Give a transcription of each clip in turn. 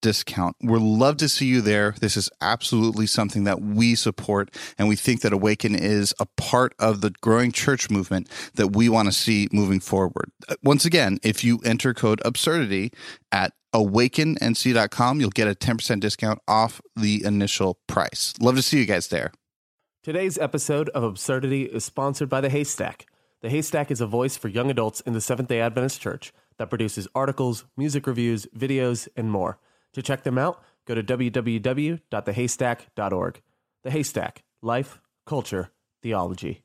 discount. We'd love to see you there. This is absolutely something that we support, and we think that Awaken is a part of the growing church movement that we want to see moving forward. Uh, once again, if you enter code absurdity at awakennc.com, you'll get a 10% discount off the initial price. Love to see you guys there. Today's episode of Absurdity is sponsored by The Haystack. The Haystack is a voice for young adults in the Seventh day Adventist Church that produces articles, music reviews, videos, and more. To check them out, go to www.thehaystack.org. The Haystack Life, Culture, Theology.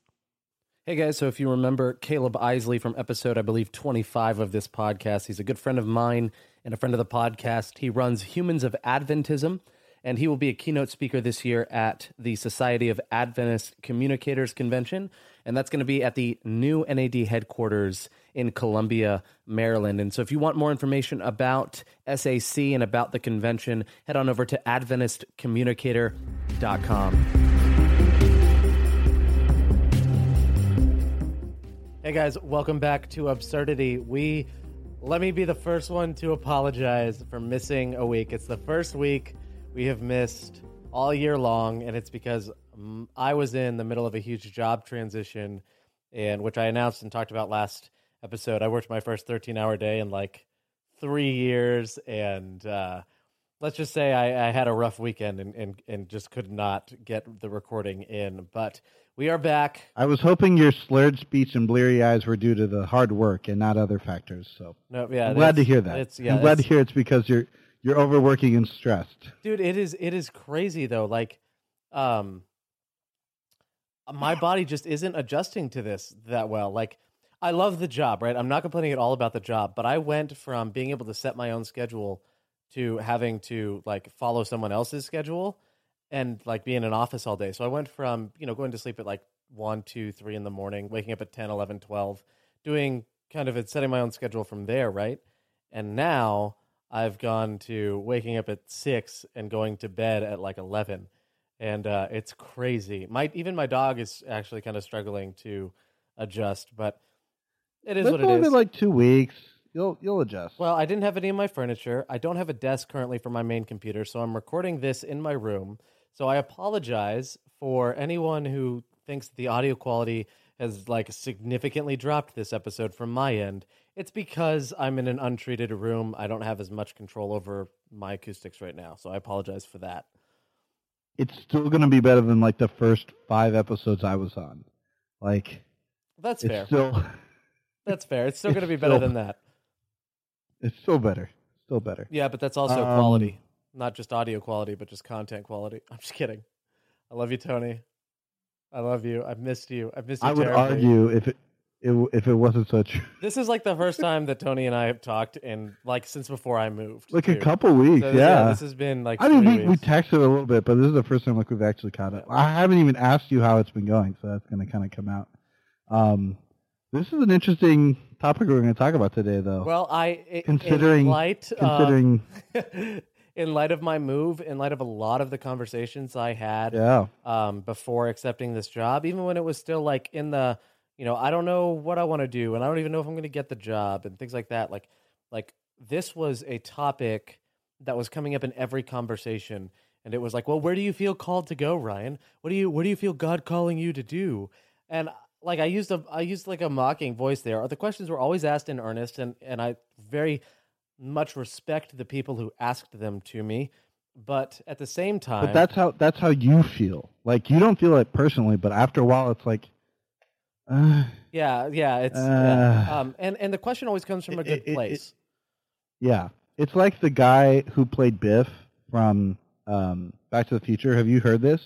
Hey guys, so if you remember Caleb Isley from episode, I believe, 25 of this podcast, he's a good friend of mine and a friend of the podcast. He runs Humans of Adventism, and he will be a keynote speaker this year at the Society of Adventist Communicators Convention, and that's going to be at the new NAD headquarters in Columbia, Maryland. And so if you want more information about SAC and about the convention, head on over to AdventistCommunicator.com. Hey guys, welcome back to Absurdity. We let me be the first one to apologize for missing a week. It's the first week we have missed all year long, and it's because mm, I was in the middle of a huge job transition, and which I announced and talked about last episode. I worked my first 13 hour day in like three years, and uh, let's just say I, I, had a rough weekend and, and, and just could not get the recording in. But we are back. I was hoping your slurred speech and bleary eyes were due to the hard work and not other factors. So no, yeah, I'm glad to hear that. It's, yeah, I'm glad to hear it's because you're you're overworking and stressed. Dude, it is it is crazy though. Like, um, my body just isn't adjusting to this that well. Like I love the job, right? I'm not complaining at all about the job, but I went from being able to set my own schedule to having to like follow someone else's schedule and like be in an office all day. So I went from, you know, going to sleep at like one, two, three in the morning, waking up at 10, 11, 12, doing kind of setting my own schedule from there, right? And now I've gone to waking up at six and going to bed at like 11. And uh, it's crazy. My even my dog is actually kind of struggling to adjust, but it is Let's what it is. Like two weeks. You'll you'll adjust. Well, I didn't have any of my furniture. I don't have a desk currently for my main computer, so I'm recording this in my room. So I apologize for anyone who thinks the audio quality has like significantly dropped this episode from my end. It's because I'm in an untreated room. I don't have as much control over my acoustics right now, so I apologize for that. It's still going to be better than like the first 5 episodes I was on. Like That's it's fair. Still That's fair. It's still going to be better still- than that. It's still better. Still better. Yeah, but that's also Um, quality, not just audio quality, but just content quality. I'm just kidding. I love you, Tony. I love you. I've missed you. I've missed you. I would terribly. argue if it, it if it wasn't such This is like the first time that Tony and I have talked, and like since before I moved. like a couple weeks. So, yeah. this has been like. I mean, we, we texted a little bit, but this is the first time like we've actually caught up. I haven't even asked you how it's been going, so that's going to kind of come out. Um, this is an interesting topic we're going to talk about today, though. well, I i- considering in light of- considering, in light of my move, in light of a lot of the conversations I had yeah, um, before accepting this job, even when it was still like in the, you know, I don't know what I want to do, and I don't even know if I'm going to get the job, and things like that. Like, like this was a topic that was coming up in every conversation, and it was like, well, where do you feel called to go, Ryan? What do you, where do you feel God calling you to do? And like I used a I used like a mocking voice there. The questions were always asked in earnest, and and I very much respect the people who asked them to me. But at the same time, But that's how that's how you feel. Like you don't feel it personally, but after a while, it's like, uh, yeah, yeah, it's Uh. yeah. um, and and the question always comes from a It- good it- it- place. yeah. It's like the guy who played Biff from um, Back to the Future. Have you heard this?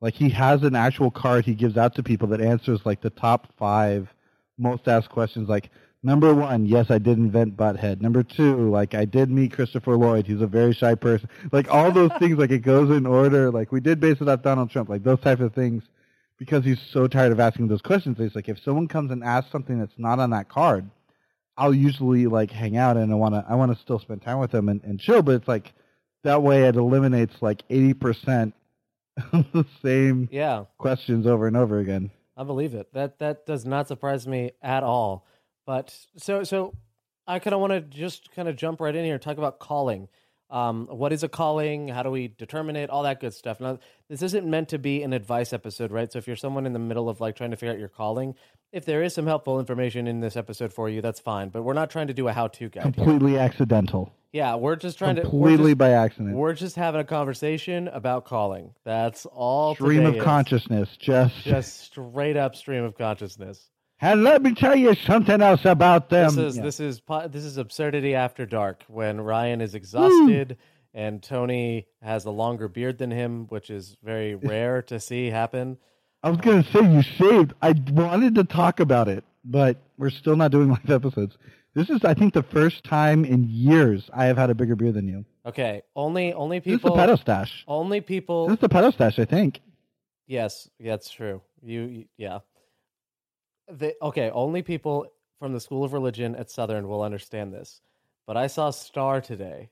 Like he has an actual card he gives out to people that answers like the top five most asked questions. Like number one, yes, I did invent Butthead. Number two, like I did meet Christopher Lloyd. He's a very shy person. Like all those things. Like it goes in order. Like we did base it off Donald Trump. Like those type of things. Because he's so tired of asking those questions. He's like if someone comes and asks something that's not on that card, I'll usually like hang out and I want to I want to still spend time with them and, and chill. But it's like that way it eliminates like eighty percent of the same Yeah, questions over and over again. I believe it. That that does not surprise me at all. But so so I kind of want to just kind of jump right in here and talk about calling. Um, what is a calling? How do we determine it? All that good stuff. Now, this isn't meant to be an advice episode, right? So if you're someone in the middle of like trying to figure out your calling, if there is some helpful information in this episode for you, that's fine. But we're not trying to do a how-to guide. Here. Completely accidental. Yeah, we're just trying to Completely by accident. we're just having a conversation about calling. That's all. Stream of is. consciousness. Just, Just straight up stream of consciousness. And let me tell you something else about them. This is Yeah. this is this is absurdity after dark when Ryan is exhausted and Tony has a longer beard than him, which is very rare to see happen. I was gonna say you saved. I wanted to talk about it, but we're still not doing live episodes. This is, I think, the first time in years I have had a bigger beard than you. Okay, only only people. This is the pedo stash. only people This is the pedo stash, I think. Yes, that's true. You, you yeah. The, okay, only people from the School of Religion at Southern will understand this. But I saw Star today.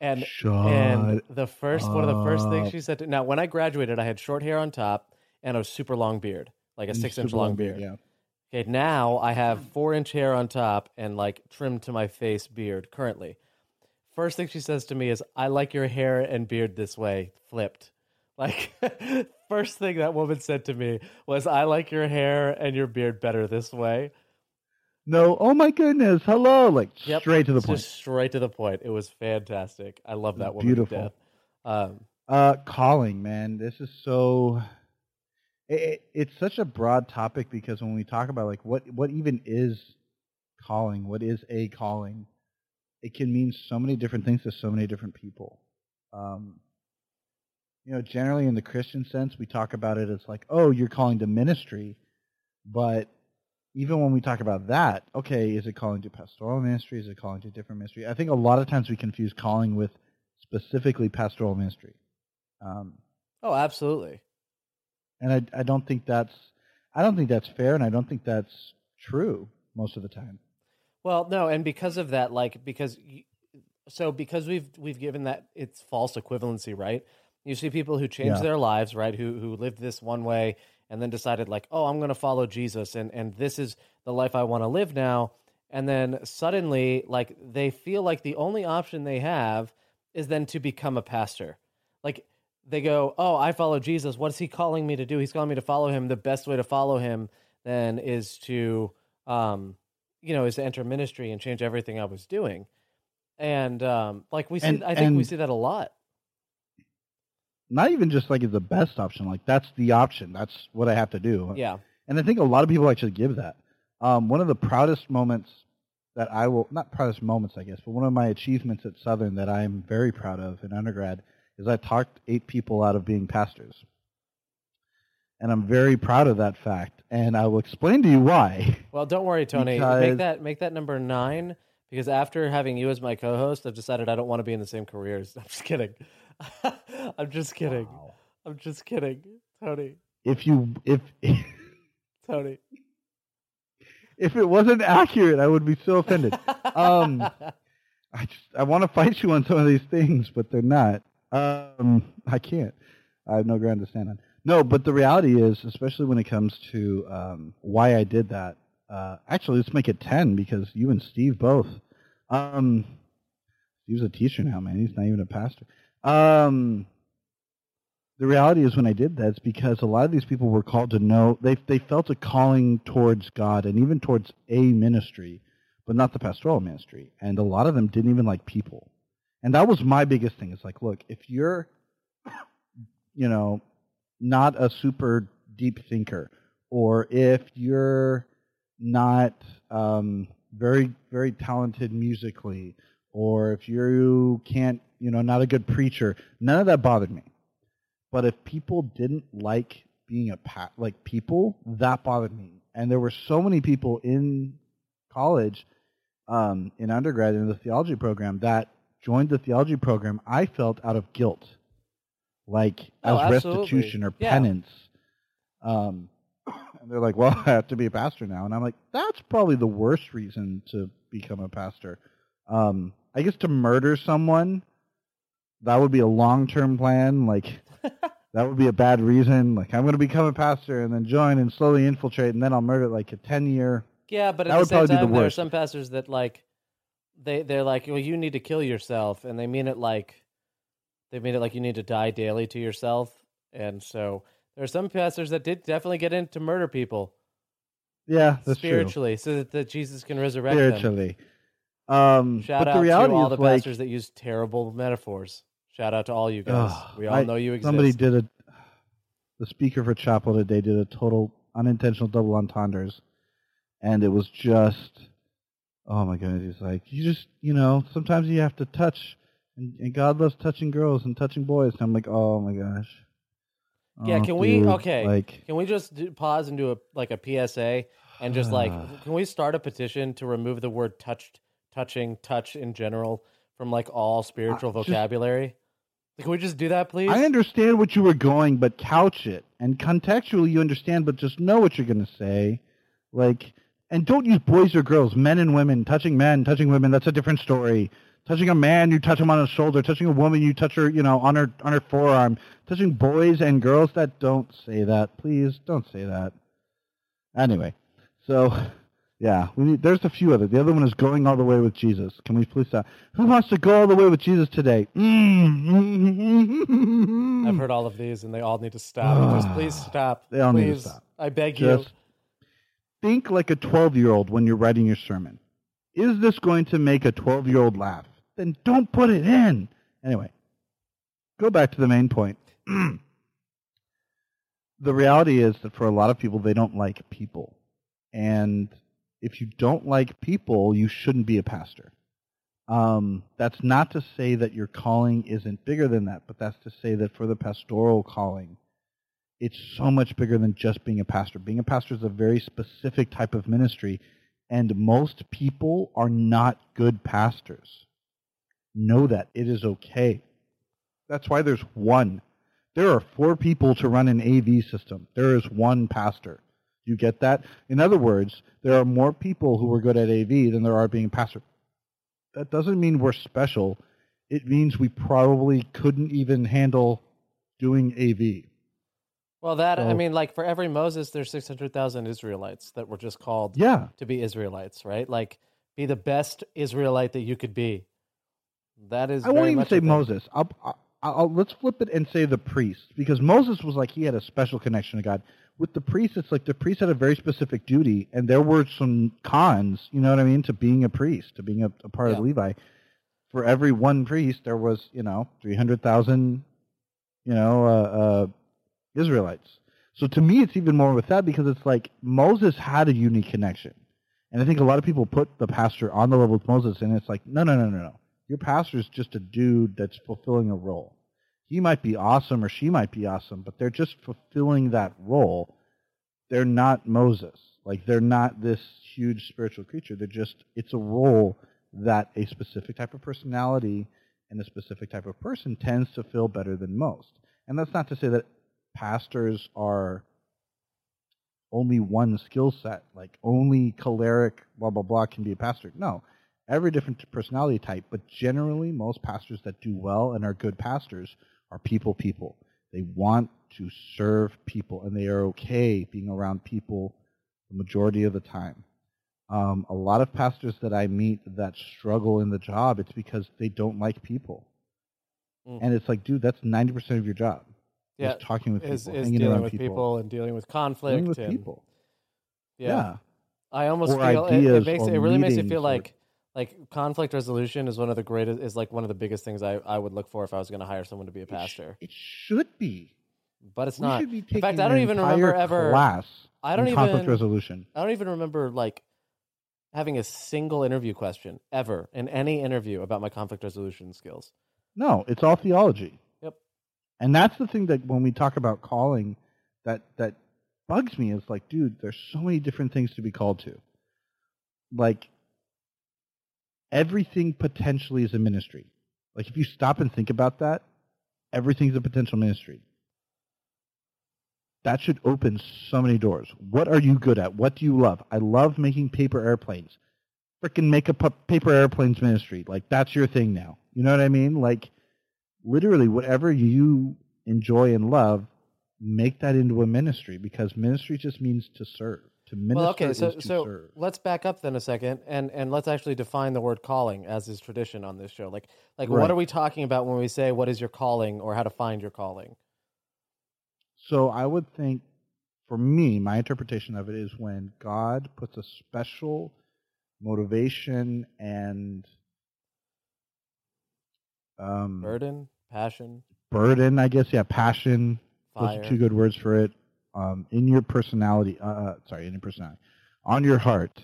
And Shut and the first one of the first things she said to, now when I graduated I had short hair on top and a super long beard, like a 6 inch super long beard. Yeah. Okay, now I have four inch hair on top and like trimmed to my face beard currently. First thing she says to me is, I like your hair and beard this way, flipped. Like, first thing that woman said to me was, I like your hair and your beard better this way. No, oh my goodness, hello, like Yep, straight to the just point. straight to the point. It was fantastic. I love that woman. Beautiful. Um, Uh, calling, man, this is so. It, it, it's such a broad topic because when we talk about like what what even is calling, what is a calling, it can mean so many different things to so many different people. Um, you know, generally in the Christian sense, we talk about it as like, oh, you're calling to ministry, but even when we talk about that, okay, is it calling to pastoral ministry? Is it calling to different ministry? I think a lot of times we confuse calling with specifically pastoral ministry. Um, oh, absolutely. and I, I don't think that's I don't think that's fair, and I don't think that's true most of the time. Well, no, and because of that, like because so because we've we've given that it's false equivalency, right? You see people who change Yeah. their lives, right? Who who lived this one way and then decided like, oh, I'm going to follow Jesus, and and this is the life I want to live now. And then suddenly, like they feel like the only option they have is then to become a pastor. Like they go, oh, I follow Jesus. What is he calling me to do? He's calling me to follow him. The best way to follow him then is to um, you know, is to enter ministry and change everything I was doing. And um, like we see, And- I think we see that a lot. Not even just like it's the best option, like that's the option. That's what I have to do. Yeah, And I think a lot of people actually give that. Um, one of the proudest moments that I will, not proudest moments, I guess, but one of my achievements at Southern that I'm very proud of in undergrad is I talked eight people out of being pastors. And I'm very proud of that fact. And I will explain to you why. Well, don't worry, Tony. Because- Make that make that number nine because after having you as my co-host, I've decided I don't want to be in the same careers. I'm just kidding. I'm just kidding. Wow. I'm just kidding, Tony. If you, if, Tony. if it wasn't accurate, I would be so offended. Um, I just I want to fight you on some of these things, but they're not. Um, I can't. I have no ground to stand on. No, but the reality is, especially when it comes to um, why I did that. Uh, actually, let's make it ten because you and Steve both. Um, Steve's a teacher now, man. He's not even a pastor. Um, the reality is when I did that, it's because a lot of these people were called to know they they felt a calling towards God and even towards a ministry, but not the pastoral ministry. And a lot of them didn't even like people. And that was my biggest thing. It's like, look, if you're, you know, not a super deep thinker, or if you're not um, very very talented musically, or if you can't, you know, not a good preacher, none of that bothered me. But if people didn't like being a pa- like people, that bothered me. And there were so many people in college, um, in undergrad in the theology program that joined the theology program. I felt out of guilt, like Oh, as absolutely. restitution or Yeah. penance. Um, and they're like, "Well, I have to be a pastor now," and I'm like, "That's probably the worst reason to become a pastor." Um, I guess to murder someone, that would be a long term plan. Like that would be a bad reason. Like I'm going to become a pastor and then join and slowly infiltrate, and then I'll murder like a ten year. Yeah, but at That the same be the time, there are some pastors that like they they're like, well, you need to kill yourself, and they mean it like they mean it like you need to die daily to yourself, and so there are some pastors that did definitely get into murder people Yeah, that's true. spiritually, so that, that Jesus can resurrect them. Spiritually. Um, Shout but out the reality to all the like, pastors that use terrible metaphors. Shout out to all you guys. Ugh, we all I- know you exist. somebody did a. The speaker for chapel today did a total unintentional double entendres, and it was just, oh my goodness! He's like, you just, you know, sometimes you have to touch, and, and God loves touching girls and touching boys. And I'm like, oh my gosh. Yeah, Oh, can we- okay. Like, Can we just do, pause and do a like a PSA and just like can we start a petition to remove the word touched, touching, touch in general from like all spiritual just- vocabulary? Can we just do that, please? I understand what you were going, but couch it and contextually you understand, but just know what you're going to say. Like, and don't use boys or girls, men and women, touching men, touching women. That's a different story. Touching a man, you touch him on his shoulder. Touching a woman, you touch her, you know, on her on her forearm. Touching boys and girls, that don't say that. Please don't say that. Anyway, so yeah, we need. There's a few other. The other one is going all the way with Jesus. Can we please stop? Who wants to go all the way with Jesus today? Mm. I've heard all of these and they all need to stop. just please stop. They all need to stop. I beg you. Think like a 12 year old when you're writing your sermon. Is this going to make a 12 year old laugh? Then don't put it in. Anyway, go back to the main point. the reality is that for a lot of people, they don't like people. And if you don't like people, you shouldn't be a pastor. Um, that's not to say that your calling isn't bigger than that, but that's to say that for the pastoral calling, it's so much bigger than just being a pastor. Being a pastor is a very specific type of ministry, and most people are not good pastors. Know that. It is okay. That's why there's one. There are four people to run an AV system. There is one pastor. You get that? In other words, there are more people who are good at AV than there are being a pastor. That doesn't mean we're special. It means we probably couldn't even handle doing AV. Well, that I mean, like for every Moses, there's six hundred thousand Israelites that were just called Yeah. to be Israelites, right? Like, be the best Israelite that you could be. That is. I won't even say. Moses. I'll, I'll, I'll let's flip it and say the priest because Moses was like he had a special connection to God. With the priest, it's like the priest had a very specific duty, and there were some cons. You know what I mean to being a priest, to being a, a part of Levi. For every one priest, there was you know three hundred thousand, you know, uh, uh, Israelites. So to me, it's even more with that because it's like Moses had a unique connection, and I think a lot of people put the pastor on the level with Moses, and it's like no, no, no, no, no. Your pastor is just a dude that's fulfilling a role. He might be awesome or she might be awesome, but they're just fulfilling that role. They're not Moses. Like they're not this huge spiritual creature. They're just it's a role that a specific type of personality and a specific type of person tends to fill better than most. And that's not to say that pastors are only one skill set, like only choleric, blah blah blah, can be a pastor. No, every different personality type, but generally, most pastors that do well and are good pastors are people people. They want to serve people, and they are okay being around people the majority of the time. Um, a lot of pastors that I meet that struggle in the job, it's because they don't like people. Mm. And it's like, dude, that's 90% of your job. Yeah, is talking with is, people, is hanging dealing with people, people. and dealing with conflict dealing with and people. Yeah. Yeah. I almost Or feel it, it makes it really makes you feel like like conflict resolution is one of the greatest is like one of the biggest things I, I would look for if I was going to hire someone to be a It sh- pastor. It should be. But it's we not. should be In fact, I don't even remember ever class I don't in conflict even- resolution. I don't even remember like having a single interview question ever in any interview about my conflict resolution skills. No, it's all theology. Yep. And that's the thing that when we talk about calling, that that bugs me is like, dude, there's so many different things to be called to. Like everything potentially is a ministry. Like if you stop and think about that, everything's a potential ministry. That should open so many doors. What are you good at? What do you love? I love making paper airplanes. Freaking make a paper airplanes ministry. Like that's your thing now. You know what I mean? Like literally whatever you enjoy and love, make that into a ministry because ministry just means to serve. To minister well, okay, so so serve. let's back up then a second and and let's actually define the word calling as is tradition on this show. Like like what are we talking about when we say what is your calling or how to find your calling? So I would think, for me, my interpretation of it is when God puts a special motivation and um, Burden, passion, burden, I guess, yeah, passion. Those are two good words for it. Um, in your personality, uh, sorry, in your personality, on your heart,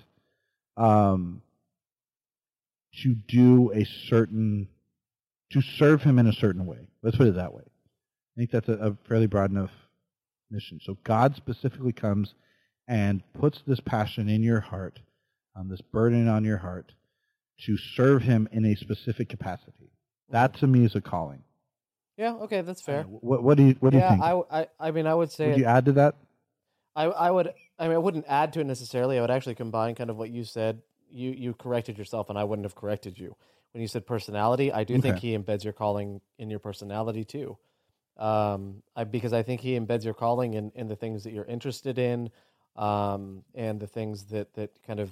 um, to do a certain, to serve Him in a certain way. Let's put it that way. I think that's a, a fairly broad enough mission. So God specifically comes and puts this passion in your heart, um, this burden on your heart, to serve Him in a specific capacity. That to me is a calling. Yeah, okay, that's fair. Uh, What, what do you What do yeah, you think? I, I I mean I would say Would it- you add to that? I I would I mean I wouldn't add to it necessarily. I would actually combine kind of what you said. You you corrected yourself, and I wouldn't have corrected you when you said personality. I do think he embeds your calling in your personality too, um, I, because I think he embeds your calling in in the things that you're interested in, um, and the things that that kind of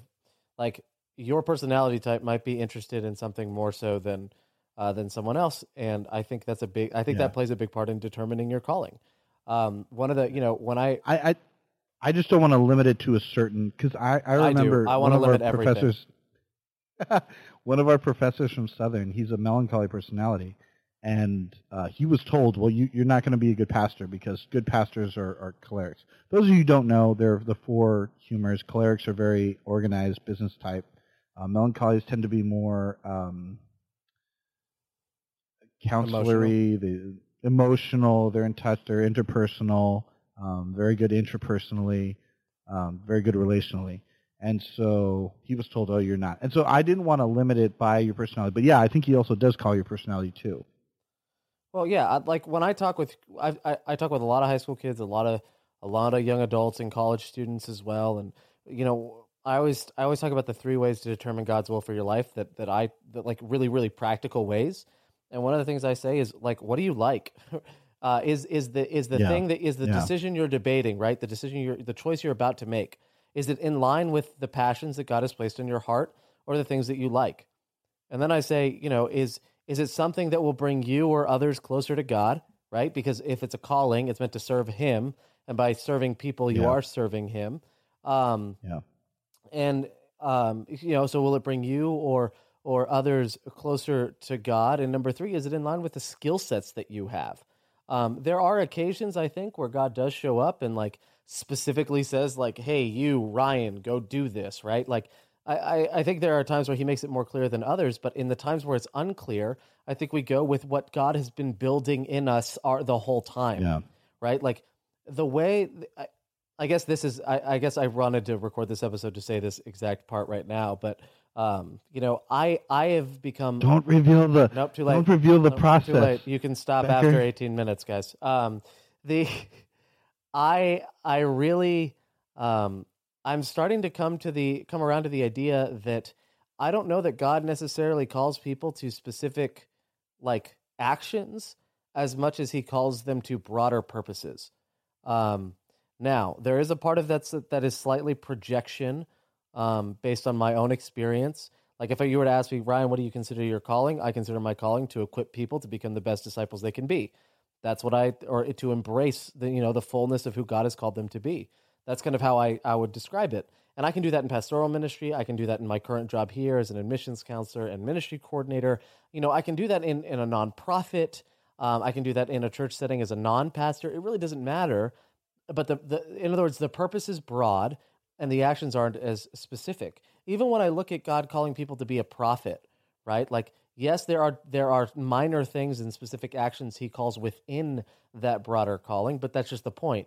like your personality type might be interested in something more so than uh, than someone else, and I think that's a big. I think Yeah. that plays a big part in determining your calling. Um, one of the you know when I I, I I just don't want to limit it to a certain because I, I I remember I one of limit our professors one of our professors from Southern he's a melancholy personality and uh, he was told well you, you're not going to be a good pastor because good pastors are, are cholerics those of you who don't know they're the four humors Cholerics are very organized business type uh, melancholies tend to be more um, counselory the emotional they're in touch they're interpersonal um, very good intrapersonally, um, very good relationally. And so he was told, "Oh, you're not." And so I didn't want to limit it by your personality, but yeah, I think he also does call your personality too. Well, yeah, I, like when I talk with I, I I talk with a lot of high school kids, a lot of a lot of young adults and college students as well, and you know, I always I always talk about the three ways to determine God's will for your life that that I that like really really practical ways. And one of the things I say is like, what do you like? Uh, is is the is the Yeah. thing that is the Yeah. decision you're debating, right? The decision you're the choice you're about to make. Is it in line with the passions that God has placed in your heart, or the things that you like? And then I say, you know, is is it something that will bring you or others closer to God, right? Because if it's a calling, it's meant to serve Him, and by serving people, you Yeah. are serving Him. Um, Yeah. and um, you know, so will it bring you or or others closer to God? And number three, is it in line with the skill sets that you have? Um, there are occasions I think where God does show up and like specifically says like, "Hey, you Ryan, go do this," right? Like. I, I, I think there are times where he makes it more clear than others, but in the times where it's unclear, I think we go with what God has been building in us our, the whole time Yeah. right? Like the way I, I guess this is. I, I guess I wanted to record this episode to say this exact part right now, but um, you know, I I have become Don't reveal the. nope too late. Don't reveal the Nope, process. Too late. You can stop Becker. after 18 minutes, guys. Um, the I I really um, I'm starting to come to the come around to the idea that I don't know that God necessarily calls people to specific like actions as much as he calls them to broader purposes. Um, now there is a part of that's that is slightly projection um, based on my own experience. Like if you were to ask me, Ryan, what do you consider your calling? I consider my calling to equip people to become the best disciples they can be. That's what I or to embrace the you know the fullness of who God has called them to be. That's kind of how I, I would describe it. And I can do that in pastoral ministry. I can do that in my current job here as an admissions counselor and ministry coordinator. You know, I can do that in, in a nonprofit. Um, I can do that in a church setting as a non pastor. It really doesn't matter. But the, the, in other words, the purpose is broad and the actions aren't as specific. Even when I look at God calling people to be a prophet, right? Like, yes, there are there are minor things and specific actions he calls within that broader calling, but that's just the point.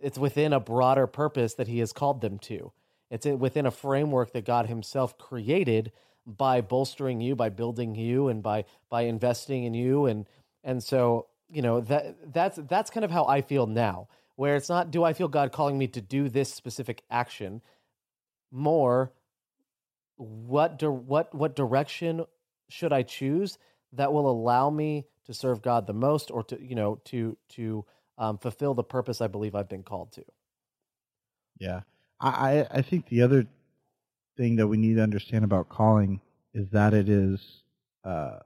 It's within a broader purpose that he has called them to. It's within a framework that God himself created by bolstering you, by building you and by by investing in you and and so, you know, that that's that's kind of how I feel now, where it's not do I feel God calling me to do this specific action, more what di- what what direction should I choose that will allow me to serve God the most or to, you know, to to um, fulfill the purpose I believe I've been called to. Yeah. I, I think the other thing that we need to understand about calling is that it is uh,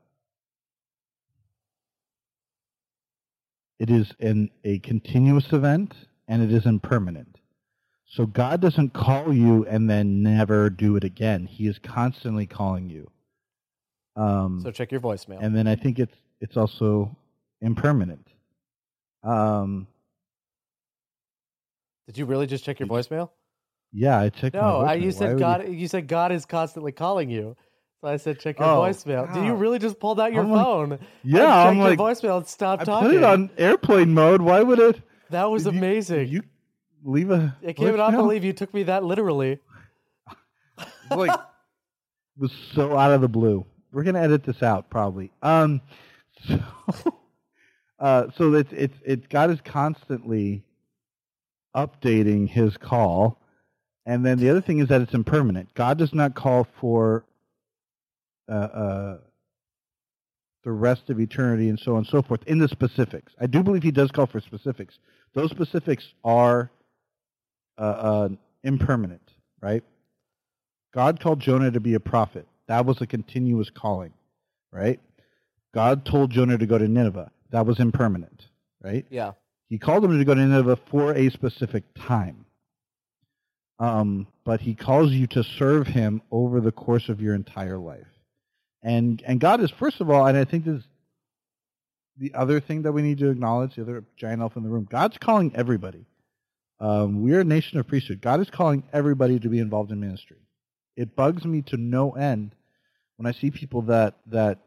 it is in a continuous event and it is impermanent. So God doesn't call you and then never do it again. He is constantly calling you. Um, so check your voicemail. And then I think it's it's also impermanent. Um, Did you really just check your voicemail? Yeah, I checked. No, I, you said God. You... you... said God is constantly calling you. So I said check your oh, voicemail. God. Did you really just pulled out your I'm phone? Like, yeah, I'm your like voicemail and stop I talking. put it on airplane mode. Why would it? That was amazing. You, you leave a. I cannot believe you took me that literally. like was so out of the blue. We're gonna edit this out probably. Um, so, uh, so it's it's it's God is constantly updating His call and then the other thing is that it's impermanent. God does not call for uh, uh, the rest of eternity and so on and so forth in the specifics. I do believe he does call for specifics. Those specifics are uh, uh impermanent, right? God called Jonah to be a prophet. That was a continuous calling, right? God told Jonah to go to Nineveh. That was impermanent, right? Yeah. He called him to go to Nineveh for a specific time. Um, but he calls you to serve him over the course of your entire life. And and God is first of all, and I think this is the other thing that we need to acknowledge, the other giant elephant in the room. God's calling everybody. Um, we're a nation of priesthood. God is calling everybody to be involved in ministry. It bugs me to no end when I see people that that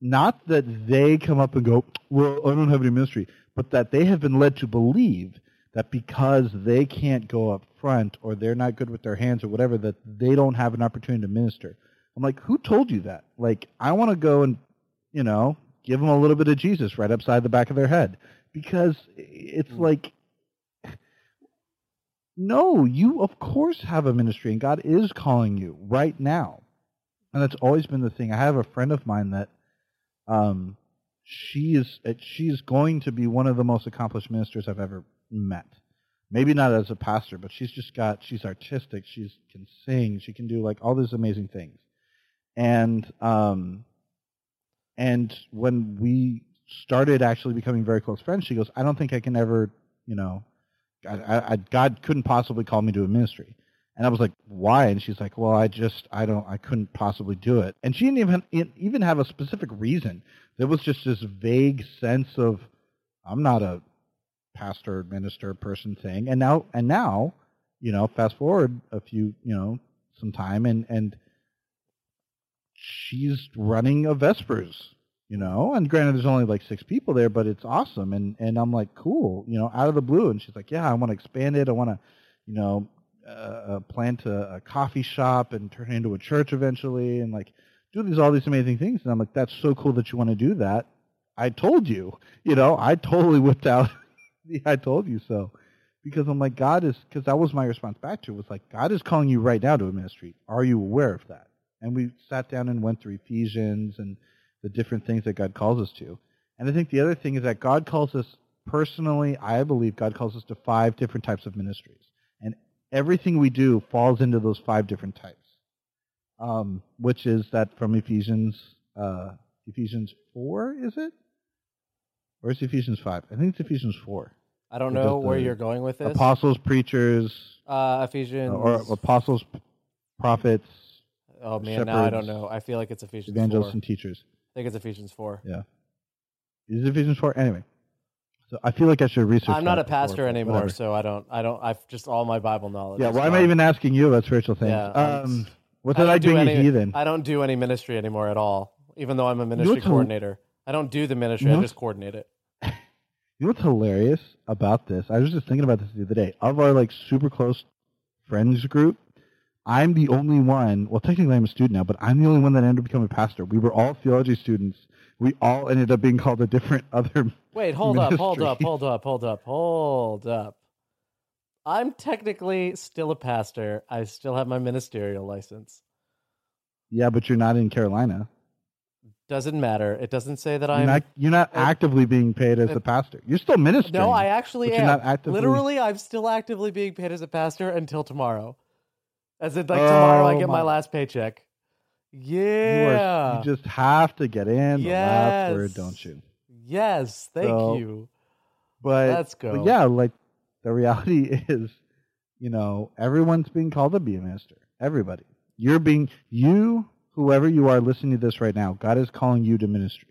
not that they come up and go, well, I don't have any ministry, but that they have been led to believe that because they can't go up front or they're not good with their hands or whatever, that they don't have an opportunity to minister. I'm like, who told you that? Like, I want to go and, you know, give them a little bit of Jesus right upside the back of their head because it's mm. like, no, you of course have a ministry and God is calling you right now. And that's always been the thing. I have a friend of mine that, um, she is she is going to be one of the most accomplished ministers I've ever met. Maybe not as a pastor, but she's just got she's artistic. She can sing. She can do like all these amazing things. And um, and when we started actually becoming very close friends, she goes, "I don't think I can ever, you know, I, I, God couldn't possibly call me to a ministry." And I was like, "Why?" And she's like, "Well, I just I don't I couldn't possibly do it." And she didn't even even have a specific reason. There was just this vague sense of I'm not a pastor, minister, person thing. And now, and now, you know, fast forward a few, you know, some time, and and she's running a Vespers, you know. And granted, there's only like six people there, but it's awesome. And and I'm like, cool, you know, out of the blue. And she's like, yeah, I want to expand it. I want to, you know, uh, uh, plant a, a coffee shop and turn it into a church eventually, and like do these all these amazing things. And I'm like, that's so cool that you want to do that. I told you, you know, I totally whipped out I told you so. Because I'm like, God is, because that was my response back to it, was like, God is calling you right now to a ministry. Are you aware of that? And we sat down and went through Ephesians and the different things that God calls us to. And I think the other thing is that God calls us personally, I believe God calls us to five different types of ministries. And everything we do falls into those five different types. Um, which is that from Ephesians, uh, Ephesians 4, is it? Or is it Ephesians five? I think it's Ephesians four. I don't know where you're going with this. Apostles, preachers, uh, Ephesians. or apostles, prophets, oh man, now I don't know. I feel like it's Ephesians evangelists, four. and teachers. I think it's Ephesians four. Yeah, Is it Ephesians four? Anyway, so I feel like I should research. I'm not that a pastor but anymore, whatever. so I don't. I don't. I've just all my Bible knowledge. Yeah, why am I even asking you about spiritual things? Yeah, um, what's I don't like do being any- a heathen? I don't do any ministry anymore at all. Even though I'm a ministry what's hil- coordinator, I don't do the ministry. You know I just coordinate it. You know what's hilarious about this? I was just thinking about this the other day. Of our like super close friends group, I'm the only one. Well, technically I'm a student now, but I'm the only one that ended up becoming a pastor. We were all theology students. We all ended up being called a different other. Wait, hold up, hold up, hold up, hold up, hold up. I'm technically still a pastor. I still have my ministerial license. Yeah, but you're not in Carolina. Doesn't matter. It doesn't say that I'm. not, you're not actively being paid as a pastor. You're still ministering. no, I actually but you're am. not actively- Literally, I'm still actively being paid as a pastor until tomorrow. As in, like tomorrow, I Oh get my my- last paycheck. You, Yeah. are, you just have to get in the last word, don't you? yes. Thank So- you. But Let's go. But yeah, like the reality is, you know, everyone's being called to be a minister. Everybody. You're being you, whoever you are listening to this right now, God is calling you to ministry.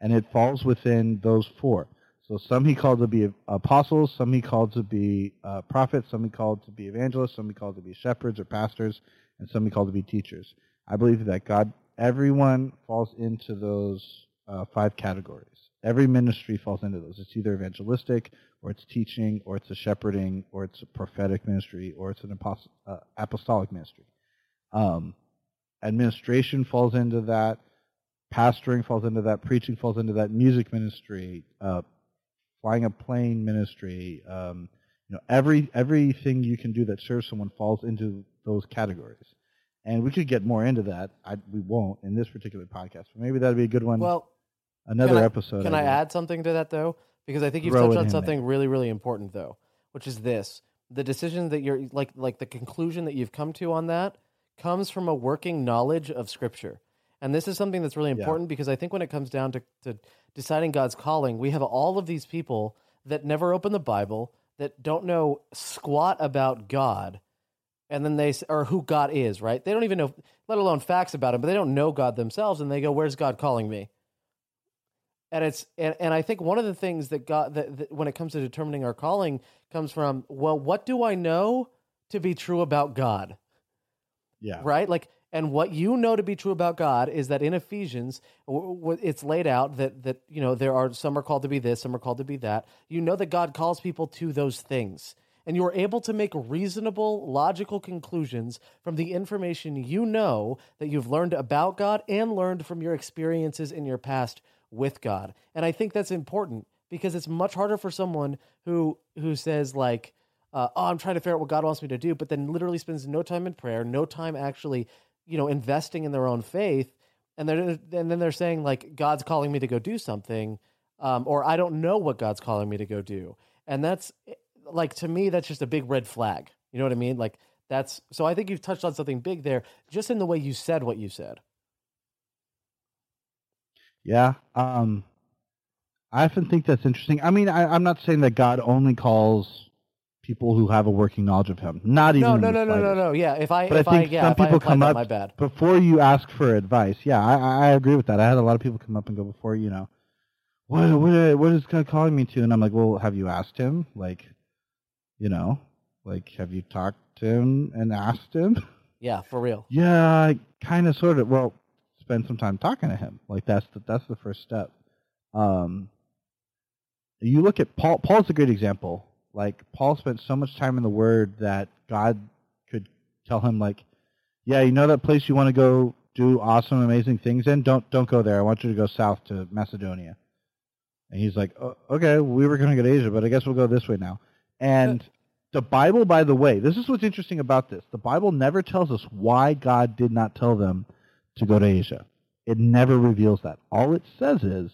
And it falls within those four. So some he called to be apostles, some he called to be uh, prophets, some he called to be evangelists, some he called to be shepherds or pastors, and some he called to be teachers. I believe that God, everyone falls into those uh, five categories. Every ministry falls into those. It's either evangelistic, or it's teaching, or it's a shepherding, or it's a prophetic ministry, or it's an uh, apostolic ministry. Um, administration falls into that. Pastoring falls into that. Preaching falls into that. Music ministry, uh, flying a plane ministry. Um, you know, every everything you can do that serves someone falls into those categories. And we could get more into that. I, we won't in this particular podcast, but maybe that'd be a good one. Well, another can I- episode. Can I think. add something to that though? Because I think you've touched on in something really, really important though, which is this: the decision that you're like, like the conclusion that you've come to on that comes from a working knowledge of Scripture, and this is something that's really Yeah. important because I think when it comes down to, to deciding God's calling, we have all of these people that never open the Bible, that don't know squat about God, and then they or who God is, right? They don't even know, let alone facts about him, but they don't know God themselves, and they go, "Where's God calling me?" and it's and, and I think one of the things that God that, that when it comes to determining our calling comes from well, what do I know to be true about God? Yeah. right? Like, and what you know to be true about God is that in Ephesians, it's laid out that that you know there are some are called to be this, some are called to be that. You know that God calls people to those things, and you are able to make reasonable, logical conclusions from the information you know that you've learned about God and learned from your experiences in your past with God. And I think that's important because it's much harder for someone who who says like uh, oh, I'm trying to figure out what God wants me to do, but then literally spends no time in prayer, no time actually, you know, investing in their own faith, and they're and then they're saying like God's calling me to go do something, um, or I don't know what God's calling me to go do, and that's like to me that's just a big red flag. You know what I mean? Like that's so I think you've touched on something big there, just in the way you said what you said. Yeah. Um, I often think that's interesting. I mean, I, I'm not saying that God only calls people who have a working knowledge of Him. Not even No, no, no, no, no, no. Yeah, if I But I if think yeah, some I people come up my bad. before you ask for advice. Yeah, I, I I agree with that. I had a lot of people come up and go before you know, what what what is God calling me to? And I'm like, well, have you asked Him? Like, you know, like have you talked to Him and asked Him? Yeah, for real. Yeah, kind of, sort of. Well, spend some time talking to him. Like that's the that's the first step. Um, you look at Paul. Paul's a great example. Like Paul spent so much time in the Word that God could tell him, like, yeah, you know that place you want to go do awesome, amazing things in. Don't don't go there. I want you to go south to Macedonia. And he's like, oh, okay, we were going to go to Asia, but I guess we'll go this way now. And the Bible, by the way, this is what's interesting about this. The Bible never tells us why God did not tell them to go to Asia. It never reveals that. All it says is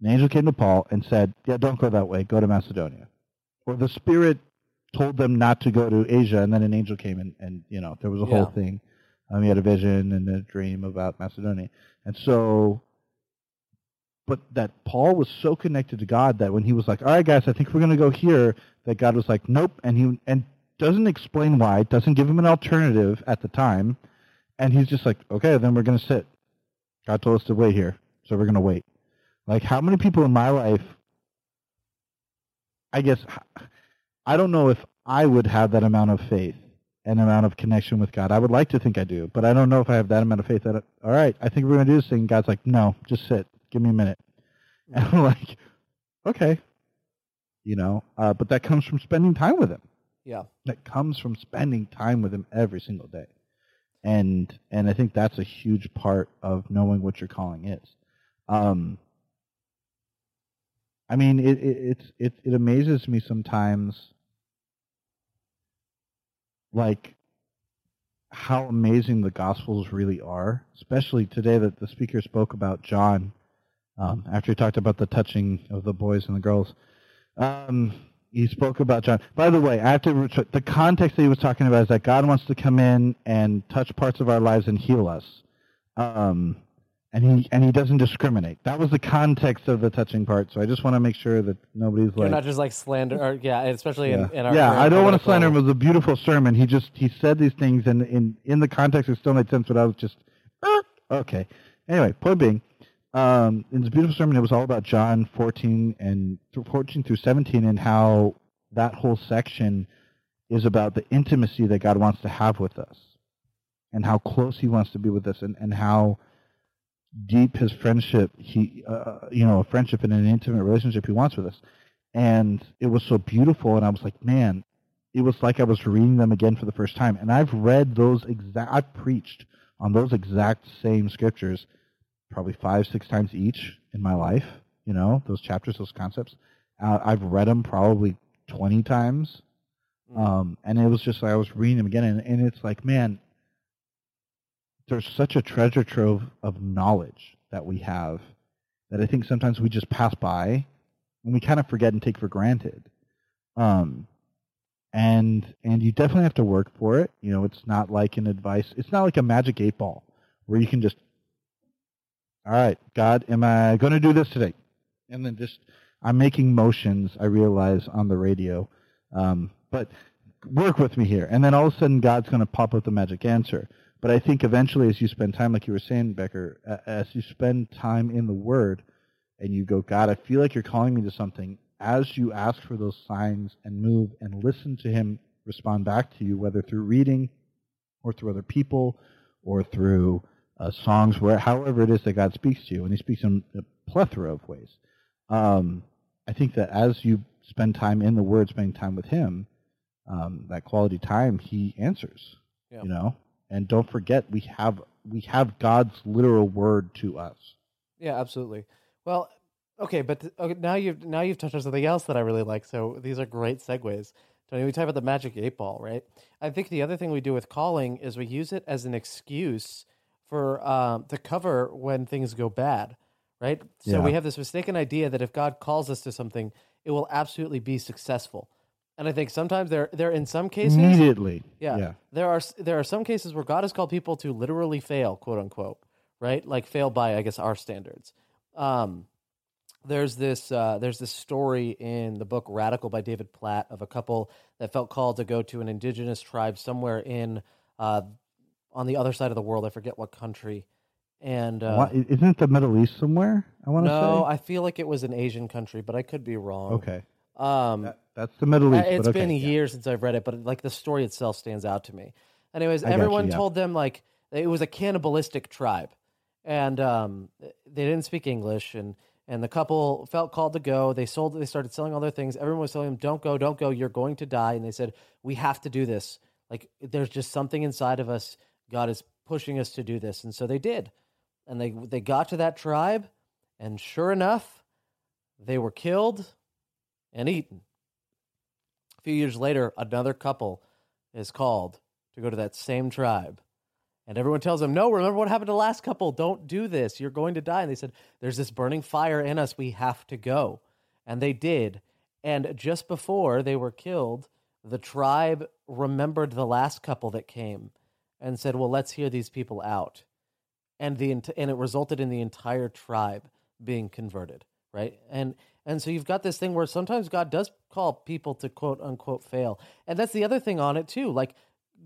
an angel came to Paul and said, Yeah, don't go that way. Go to Macedonia. Or the Spirit told them not to go to Asia, and then an angel came and, and you know, there was a whole thing. Um, he had a vision and a dream about Macedonia. And so but that Paul was so connected to God that when he was like, "All right, guys, I think we're going to go here," that God was like, "Nope," and he and doesn't explain why, doesn't give him an alternative at the time, and he's just like, "Okay, then we're going to sit." God told us to wait here, so we're going to wait. Like, how many people in my life? I guess I don't know if I would have that amount of faith and amount of connection with God. I would like to think I do, but I don't know if I have that amount of faith. That all right, I think we're going to do this thing. God's like, no, just sit. Give me a minute. And I'm like, okay, you know. Uh, but that comes from spending time with Him. Yeah. That comes from spending time with Him every single day, and and I think that's a huge part of knowing what your calling is. Um, I mean, it, it it it amazes me sometimes like how amazing the gospels really are especially today that the speaker spoke about john um, after he talked about the touching of the boys and the girls. Um, he spoke about john. By the way i have to the context that he was talking about is that god wants to come in and touch parts of our lives and heal us. Um, and he and he doesn't discriminate. That was the context of the touching part. So I just want to make sure that nobody's You're like not just like slander, or yeah, especially yeah, in, in our yeah. I don't want to slander him. It was a beautiful sermon. He just he said these things, and in in the context, it still made sense. But I was just "Er." okay. Anyway, point being, um, in this beautiful sermon, it was all about John 14 and 14 through 17, and how that whole section is about the intimacy that God wants to have with us, and how close He wants to be with us, and and how deep his friendship he uh, you know a friendship and an intimate relationship he wants with us. And it was so beautiful and i was like man it was like i was reading them again for the first time. And i've read those exact i've preached on those exact same scriptures probably five six times each in my life you know those chapters those concepts. Uh, i've read them probably 20 times. Um, and it was just like i was reading them again and, and it's like man there's such a treasure trove of knowledge that we have that I think sometimes we just pass by and we kind of forget and take for granted. Um, and and you definitely have to work for it. You know, it's not like an advice. It's not like a magic eight ball where you can just, all right, God, am I going to do this today? And then just I'm making motions. I realize on the radio, um, but work with me here. And then all of a sudden, God's going to pop up the magic answer. But I think eventually, as you spend time, like you were saying, Becker, as you spend time in the Word, and you go, God, I feel like you're calling me to something. As you ask for those signs and move and listen to Him respond back to you, whether through reading, or through other people, or through uh, songs, where however it is that God speaks to you, and He speaks in a plethora of ways. Um, I think that as you spend time in the Word, spending time with Him, um, that quality time, He answers. Yeah. You know, and don't forget we have we have God's literal word to us. Yeah, absolutely. Well, okay, but th- okay, now you've now you've touched on something else that I really like. So these are great segues. Tony, we talk about the magic eight ball, right? I think the other thing we do with calling is we use it as an excuse for um, to cover when things go bad, right? So we have this mistaken idea that if God calls us to something, it will absolutely be successful. And I think sometimes there, there in some cases, Immediately. yeah. Yeah. There are there are some cases where God has called people to literally fail, quote unquote, right? Like fail by I guess our standards. Um, there's this uh, there's this story in the book Radical by David Platt of a couple that felt called to go to an indigenous tribe somewhere in uh, on the other side of the world. I forget what country. And uh, Why- isn't it the Middle East somewhere? I want to no, say. I feel like it was an Asian country, but I could be wrong. okay. Um, That, that's the Middle East. uh, It's okay. been a yeah. year since I've read it, but like the story itself stands out to me. Anyways, I got you, everyone yeah. told them like it was a cannibalistic tribe, and um, they didn't speak English, and and the couple felt called to go. They sold. They started selling all their things. Everyone was telling them, "Don't go, don't go. You're going to die." And they said, "We have to do this. Like there's just something inside of us. God is pushing us to do this." And so they did, and they they got to that tribe, and sure enough, they were killed and eaten. Few years later, another couple is called to go to that same tribe. And everyone tells them, No, remember what happened to the last couple? Don't do this. You're going to die. And they said, There's this burning fire in us. We have to go. And they did. And just before they were killed, the tribe remembered the last couple that came and said, Well, let's hear these people out. And, the, and it resulted in the entire tribe being converted, right? And and so you've got this thing where sometimes God does call people to quote unquote fail. And that's the other thing on it too. Like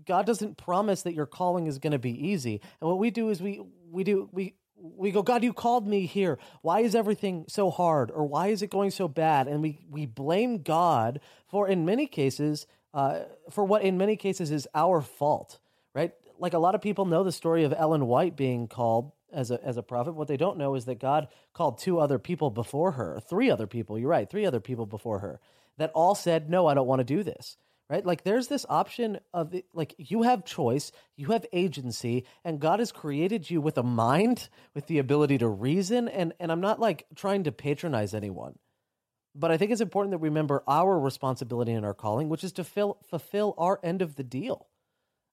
God doesn't promise that your calling is going to be easy. And what we do is we we do we we go, God, you called me here. Why is everything so hard, or why is it going so bad? And we we blame God for, in many cases, uh, for what in many cases is our fault, right? Like a lot of people know the story of Ellen White being called as a as a prophet. What they don't know is that God called two other people before her, three other people. You're right, three other people before her that all said, "No, I don't want to do this." right? Like there's this option of like you have choice, you have agency, and God has created you with a mind, with the ability to reason. And and I'm not like trying to patronize anyone, but I think it's important that we remember our responsibility and our calling, which is to fill, fulfill our end of the deal.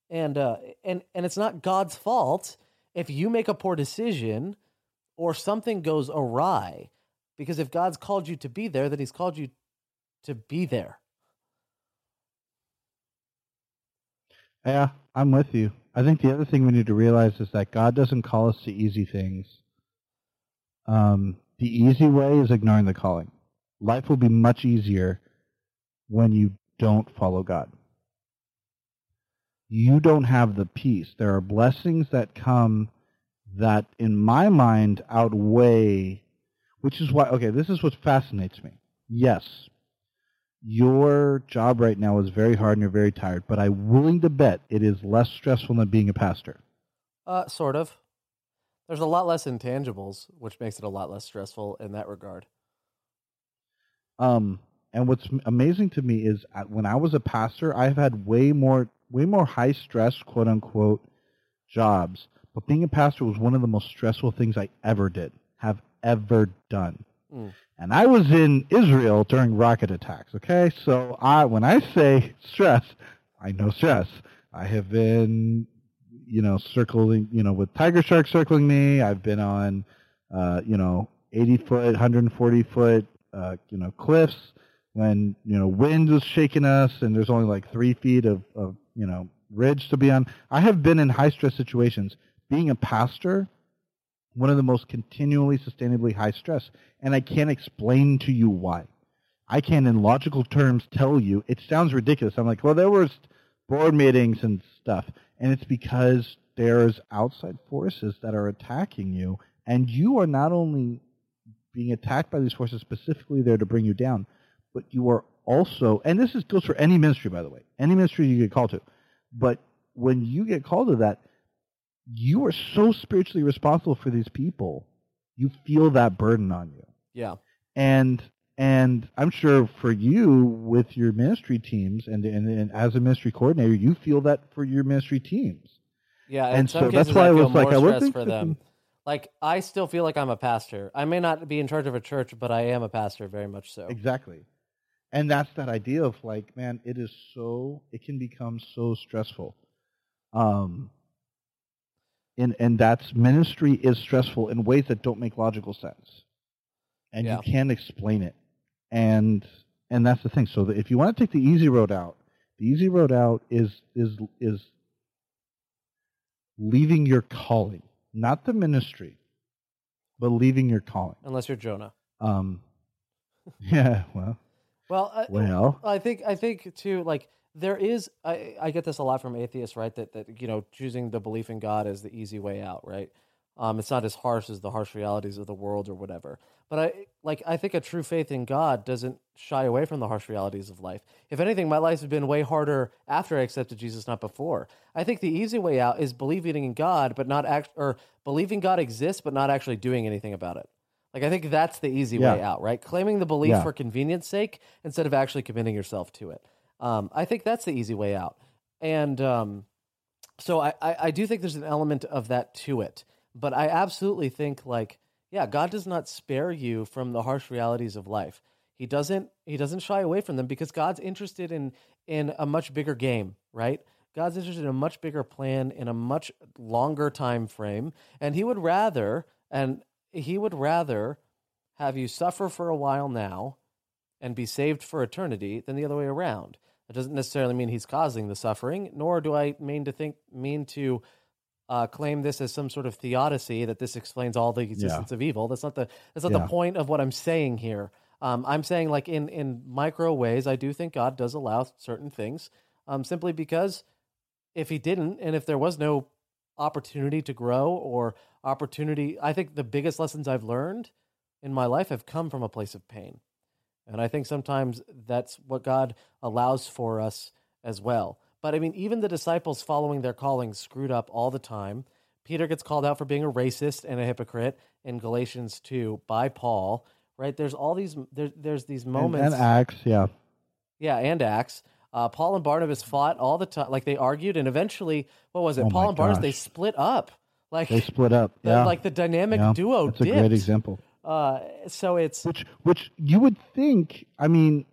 And uh, and and it's not God's fault if you make a poor decision or something goes awry, because if God's called you to be there, then He's called you to be there Yeah, I'm with you. I think the other thing we need to realize is that God doesn't call us to easy things. Um, the easy way is ignoring the calling. Life will be much easier when you don't follow God. You don't have the peace. There are blessings that come that, in my mind, outweigh, which is why, okay, this is what fascinates me. Yes, your job right now is very hard and you're very tired, but I'm willing to bet it is less stressful than being a pastor. Uh, sort of. There's a lot less intangibles, which makes it a lot less stressful in that regard. Um, and what's amazing to me is when I was a pastor, I've had way more, way more high stress, quote unquote, jobs. But being a pastor was one of the most stressful things I ever did, have ever done. Mm. And I was in Israel during rocket attacks. Okay, so I when I say stress, I know stress. I have been, you know, circling, you know, with tiger sharks circling me. I've been on, uh, you know, 80 foot, 140 foot, uh, you know, cliffs when you know wind was shaking us, and there's only like three feet of, of you know ridge to be on. I have been in high stress situations. Being a pastor one of the most continually sustainably high stress. And I can't explain to you why. I can, in logical terms, tell you. It sounds ridiculous. I'm like, well, there was board meetings and stuff. And it's because there's outside forces that are attacking you. And you are not only being attacked by these forces specifically there to bring you down, but you are also, and this is, goes for any ministry, by the way, any ministry you get called to. But when you get called to that, you are so spiritually responsible for these people. You feel that burden on you. Yeah. And and I'm sure for you with your ministry teams and, and, and as a ministry coordinator, you feel that for your ministry teams. Yeah, and so that's why I, I was like, I would for them. Like I still feel like I'm a pastor. I may not be in charge of a church, but I am a pastor, very much so. Exactly, and that's that idea of like, man, it is so it can become so stressful. Um, and and that's ministry is stressful in ways that don't make logical sense, and yeah. you can't explain it, and and that's the thing. So if you want to take the easy road out, the easy road out is is is leaving your calling, not the ministry, but leaving your calling. Unless you're Jonah. Um, yeah. Well. Well. I, well. I think I think too. Like there is I, I get this a lot from atheists right that, that you know choosing the belief in god is the easy way out right um, it's not as harsh as the harsh realities of the world or whatever but i like i think a true faith in god doesn't shy away from the harsh realities of life if anything my life has been way harder after i accepted jesus not before i think the easy way out is believing in god but not act or believing god exists but not actually doing anything about it like i think that's the easy yeah. way out right claiming the belief yeah. for convenience sake instead of actually committing yourself to it um, I think that's the easy way out. And um, so I, I, I do think there's an element of that to it. But I absolutely think like, yeah, God does not spare you from the harsh realities of life. He doesn't he doesn't shy away from them because God's interested in in a much bigger game, right? God's interested in a much bigger plan in a much longer time frame, and he would rather and he would rather have you suffer for a while now and be saved for eternity than the other way around. That doesn't necessarily mean he's causing the suffering, nor do I mean to think mean to uh, claim this as some sort of theodicy that this explains all the existence of evil. That's not the that's not Yeah. the point of what I'm saying here. Um, I'm saying like in in micro ways, I do think God does allow certain things, um, simply because if He didn't, and if there was no opportunity to grow or opportunity, I think the biggest lessons I've learned in my life have come from a place of pain, and I think sometimes that's what God allows for us as well. But I mean, even the disciples following their calling screwed up all the time. Peter gets called out for being a racist and a hypocrite in Galatians 2 by Paul, right? There's all these, there, there's these And, moments. and Acts, yeah. yeah, and Acts. Uh, Paul and Barnabas fought all the time. Like they argued, and eventually, what was it? Oh Paul and Barnabas, they split up. Like, They split up. the, yeah. like the dynamic yeah. duo That's a great example. Uh, so it's, Which, which you would think. I mean,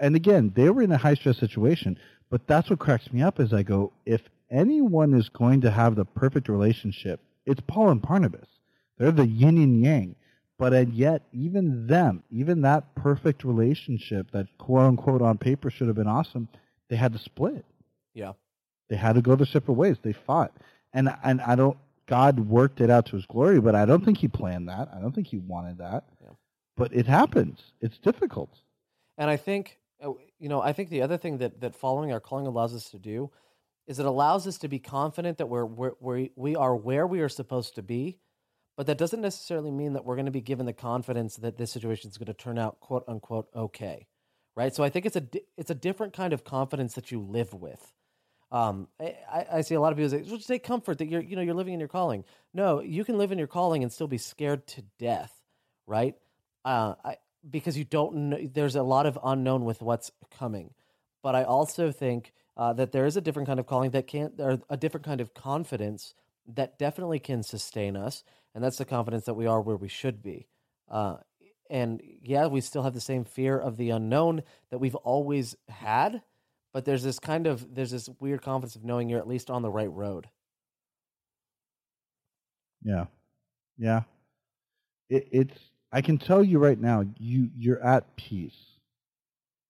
and again, they were in a high stress situation. But that's what cracks me up. Is I go, if anyone is going to have the perfect relationship, it's Paul and Barnabas. They're the yin and yang. But and yet, even them, even that perfect relationship that quote unquote on paper should have been awesome, they had to split. yeah. They had to go their separate ways. They fought, and and I don't. God worked it out to His glory, but I don't think He planned that. I don't think He wanted that. Yeah. But it happens. It's difficult. And I think, uh, you know, I think the other thing that, that following our calling allows us to do is it allows us to be confident that we're, we're, we we are where we are supposed to be, but that doesn't necessarily mean that we're going to be given the confidence that this situation is going to turn out quote unquote okay, right? So I think it's a it's a different kind of confidence that you live with. Um, I, I- see a lot of people say, "Just take comfort that you're you know you're living in your calling." No, you can live in your calling and still be scared to death, right? Uh, I, because you don't know, there's a lot of unknown with what's coming. But I also think uh, that there is a different kind of calling that can't, or a different kind of confidence that definitely can sustain us, and that's the confidence that we are where we should be. Uh, and yeah, we still have the same fear of the unknown that we've always had, but there's this kind of there's this weird confidence of knowing you're at least on the right road. Yeah, yeah. It, it's. I can tell you right now, you you're at peace,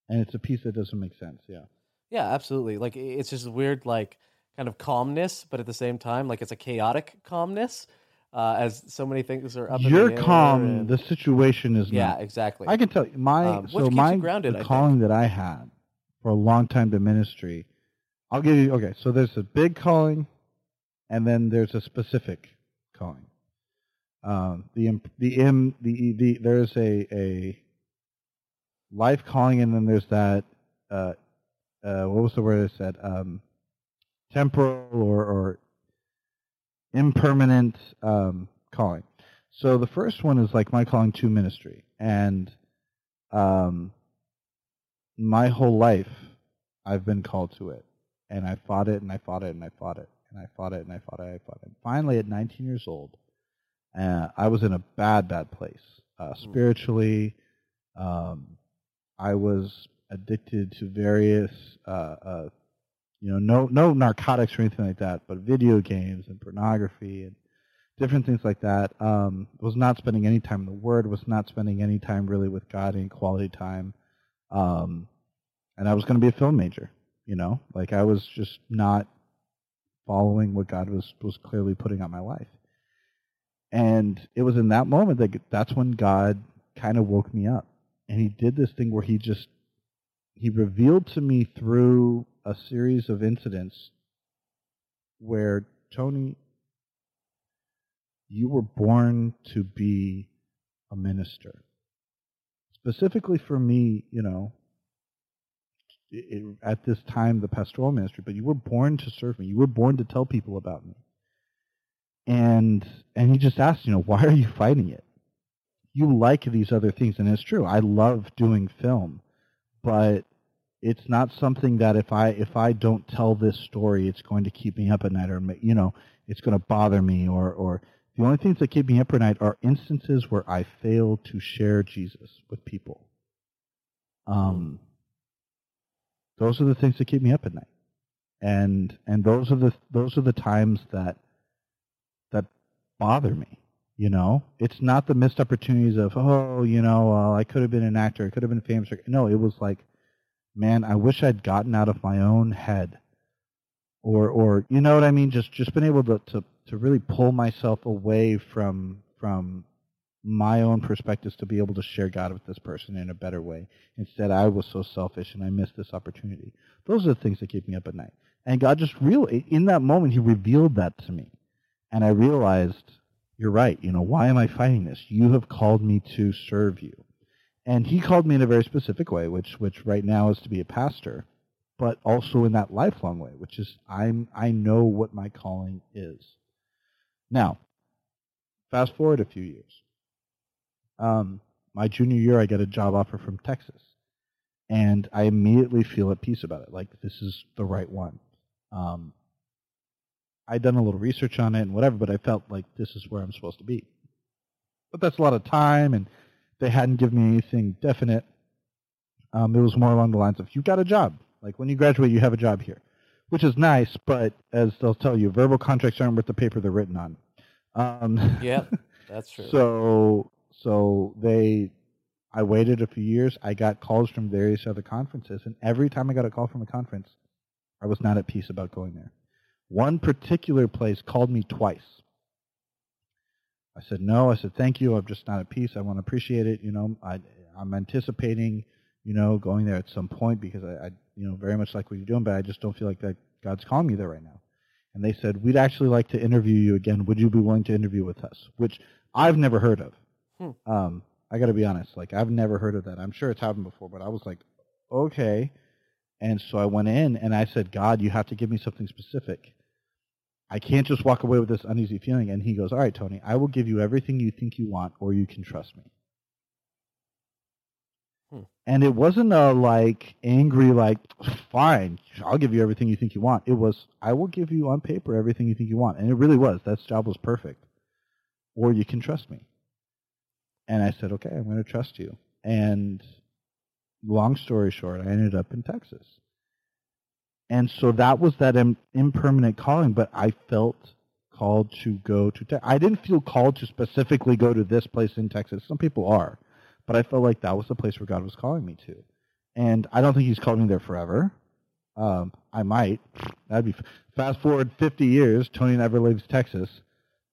and it's a peace that doesn't make sense. Yeah. Yeah, absolutely. Like it's just weird, like kind of calmness, but at the same time, like it's a chaotic calmness, uh, as so many things are up. You're the calm. and- The situation is yeah, not. exactly. I can tell you my Um, so my grounded, the calling that I had for a long time to ministry. I'll give you okay. So there's a big calling, and then there's a specific calling. Um, the the im the the there's a a life calling, and then there's that uh, uh, what was the word I said? Um, temporal or or impermanent um, calling. So the first one is like my calling to ministry, and um, my whole life I've been called to it, and I fought it, and I fought it, and I fought it, and I fought it, and I fought it, and I fought it. Finally, at 19 years old, uh, I was in a bad, bad place uh, spiritually. Um, I was addicted to various, uh, uh, you know, no no narcotics or anything like that, but video games and pornography and different things like that. Um, was not spending any time in the Word. Was not spending any time really with God, any quality time. Um, and I was going to be a film major. You know, like I was just not following what God was was clearly putting on my life. And it was in that moment that that's when God kind of woke me up, and He did this thing where He just He revealed to me through a series of incidents where Tony, you were born to be a minister. Specifically for me, you know, it, at this time, the pastoral ministry, but you were born to serve me. You were born to tell people about me. And and he just asked, you know, why are you fighting it? You like these other things, and it's true. I love doing film, but it's not something that if I if I don't tell this story, it's going to keep me up at night, or you know, it's going to bother me, or or the only things that keep me up at night are instances where I fail to share Jesus with people. Um, those are the things that keep me up at night, and and those are the those are the times that that bother me. You know, it's not the missed opportunities of oh, you know, uh, I could have been an actor, I could have been famous. No, it was like, man, I wish I'd gotten out of my own head or or you know what I mean. Just just been able to to to really pull myself away from from my own perspectives to be able to share God with this person in a better way. Instead, I was so selfish and I missed this opportunity. Those are the things that keep me up at night. And God just really, in that moment, He revealed that to me. And I realized, you're right. You know, why am I fighting this? You have called me to serve you. And He called me in a very specific way, which, which right now is to be a pastor, but also in that lifelong way, which is I'm, I know what my calling is. Now, fast forward a few years. Um, my junior year, I get a job offer from Texas, and I immediately feel at peace about it. Like this is the right one. Um, I'd done a little research on it and whatever, but I felt like this is where I'm supposed to be. But that's a lot of time, and they hadn't given me anything definite. Um, it was more along the lines of, "You got a job. Like when you graduate, you have a job here," which is nice. But as they'll tell you, verbal contracts aren't worth the paper they're written on. Um, yeah, that's true. So so they, I waited a few years. I got calls from various other conferences, and every time I got a call from a conference, I was not at peace about going there. One particular place called me twice. I said no. I said thank you. I'm just not at peace. I want to appreciate it. You know, I, I'm anticipating, you know, going there at some point because I, I, you know, very much like what you're doing, but I just don't feel like that God's calling me there right now. And they said we'd actually like to interview you again. Would you be willing to interview with us? Which I've never heard of. Hmm. Um, I got to be honest. Like I've never heard of that. I'm sure it's happened before, but I was like, okay. And so I went in and I said, God, you have to give me something specific. I can't just walk away with this uneasy feeling. And he goes, All right, Tony, I will give you everything you think you want, or you can trust me. Hmm. And it wasn't a like angry, like, fine, I'll give you everything you think you want. It was, I will give you on paper everything you think you want. And it really was. That job was perfect. Or you can trust me. And I said, okay, I'm going to trust you. And long story short, I ended up in Texas. And so that was that Im- impermanent calling, but I felt called to go to Texas. I didn't feel called to specifically go to this place in Texas. Some people are, but I felt like that was the place where God was calling me to. And I don't think He's called me there forever. Um, I might. That'd be f- fast forward 50 years. Tony never leaves Texas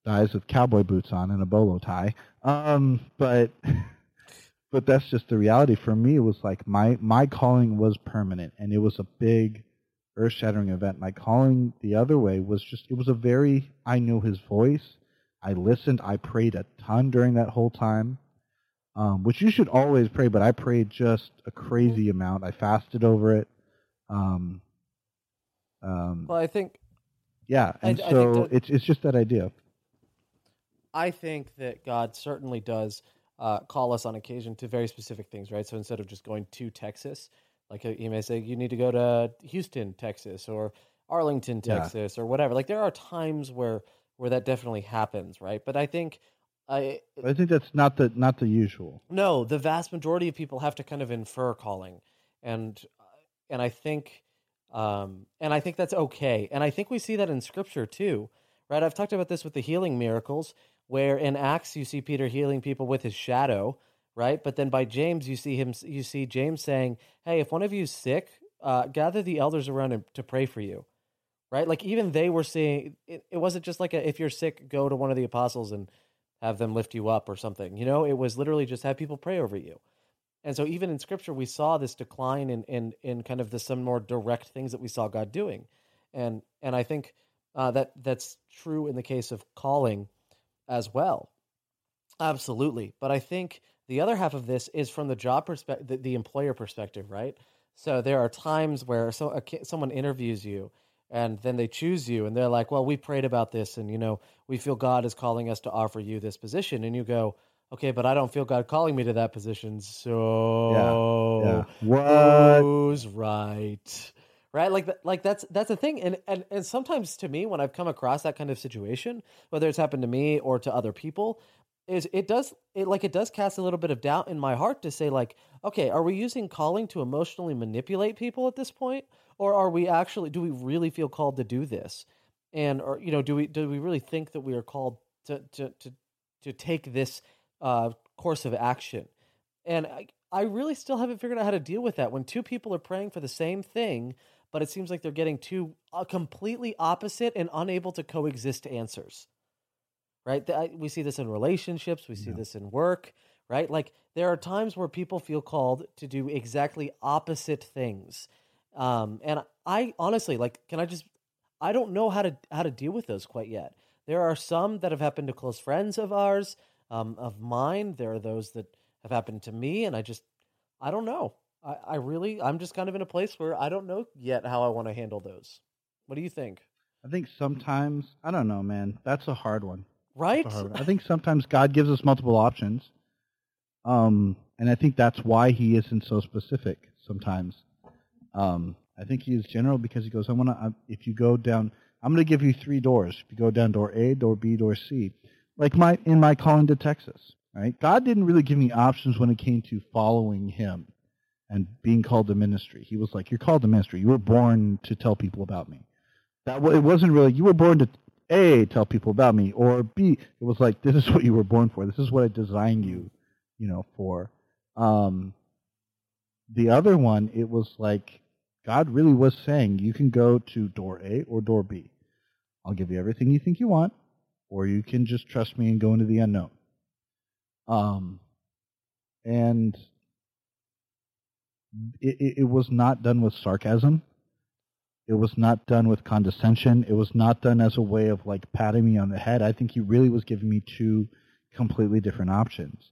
dies with cowboy boots on and a bolo tie. Um, but but that's just the reality for me. It was like my my calling was permanent, and it was a big, earth shattering event. My calling the other way was just it was a very I knew his voice. I listened. I prayed a ton during that whole time. Um, which you should always pray, but I prayed just a crazy amount. I fasted over it. Um, um, well, I think. Yeah, and I, so I that, it's it's just that idea. I think that God certainly does uh, call us on occasion to very specific things, right? So instead of just going to Texas, like you may say, you need to go to Houston, Texas, or Arlington, Texas, yeah. or whatever. Like there are times where where that definitely happens, right? But I think I I think that's not the not the usual. No, the vast majority of people have to kind of infer calling, and and I think um, and I think that's okay, and I think we see that in Scripture too, right? I've talked about this with the healing miracles where in Acts you see Peter healing people with his shadow, right? But then by James you see him you see James saying, "Hey, if one of you is sick, uh, gather the elders around him to pray for you." Right? Like even they were seeing it, it wasn't just like a, if you're sick, go to one of the apostles and have them lift you up or something. You know, it was literally just have people pray over you. And so even in scripture we saw this decline in in in kind of the some more direct things that we saw God doing. And and I think uh, that that's true in the case of calling as well. Absolutely. But I think the other half of this is from the job perspective, the, the, employer perspective, right? So there are times where so, a, someone interviews you and then they choose you and they're like, well, we prayed about this and, you know, we feel God is calling us to offer you this position. And you go, okay, but I don't feel God calling me to that position. So yeah, yeah. What? who's right? right like like that's that's a thing and, and and sometimes to me when i've come across that kind of situation whether it's happened to me or to other people is it does it like it does cast a little bit of doubt in my heart to say like okay are we using calling to emotionally manipulate people at this point? Or are we actually do we really feel called to do this? And or you know do we do we really think that we are called to to to, to take this uh, course of action? And I, I really still haven't figured out how to deal with that. When two people are praying for the same thing but it seems like they're getting two uh, completely opposite and unable to coexist answers. Right? I- We see this in relationships, we see Yeah. this in work, right? Like there are times where people feel called to do exactly opposite things. Um, and I honestly like can I just I don't know how to how to deal with those quite yet. There are some that have happened to close friends of ours, um, of mine. There are those that have happened to me, and I just I don't know. I, I really I'm just kind of in a place where I don't know yet how I want to handle those. What do you think? I think sometimes I don't know, man. That's a hard one. Right? I think sometimes God gives us multiple options, um, and I think that's why He isn't so specific. Sometimes, um, I think He is general because He goes, "I want to. If you go down, I'm going to give you three doors. If you go down door A, door B, door C, like my in my calling to Texas, right? God didn't really give me options when it came to following Him and being called to ministry. He was like, "You're called to ministry. You were born to tell people about me." That it wasn't really. You were born to a tell people about me, or B it was like this is what you were born for. This is what I designed you, you know, for. Um, the other one, it was like God really was saying you can go to door A or door B. I'll give you everything you think you want, or you can just trust me and go into the unknown. Um, and it, it, it was not done with sarcasm. It was not done with condescension. It was not done as a way of like patting me on the head. I think he really was giving me two completely different options.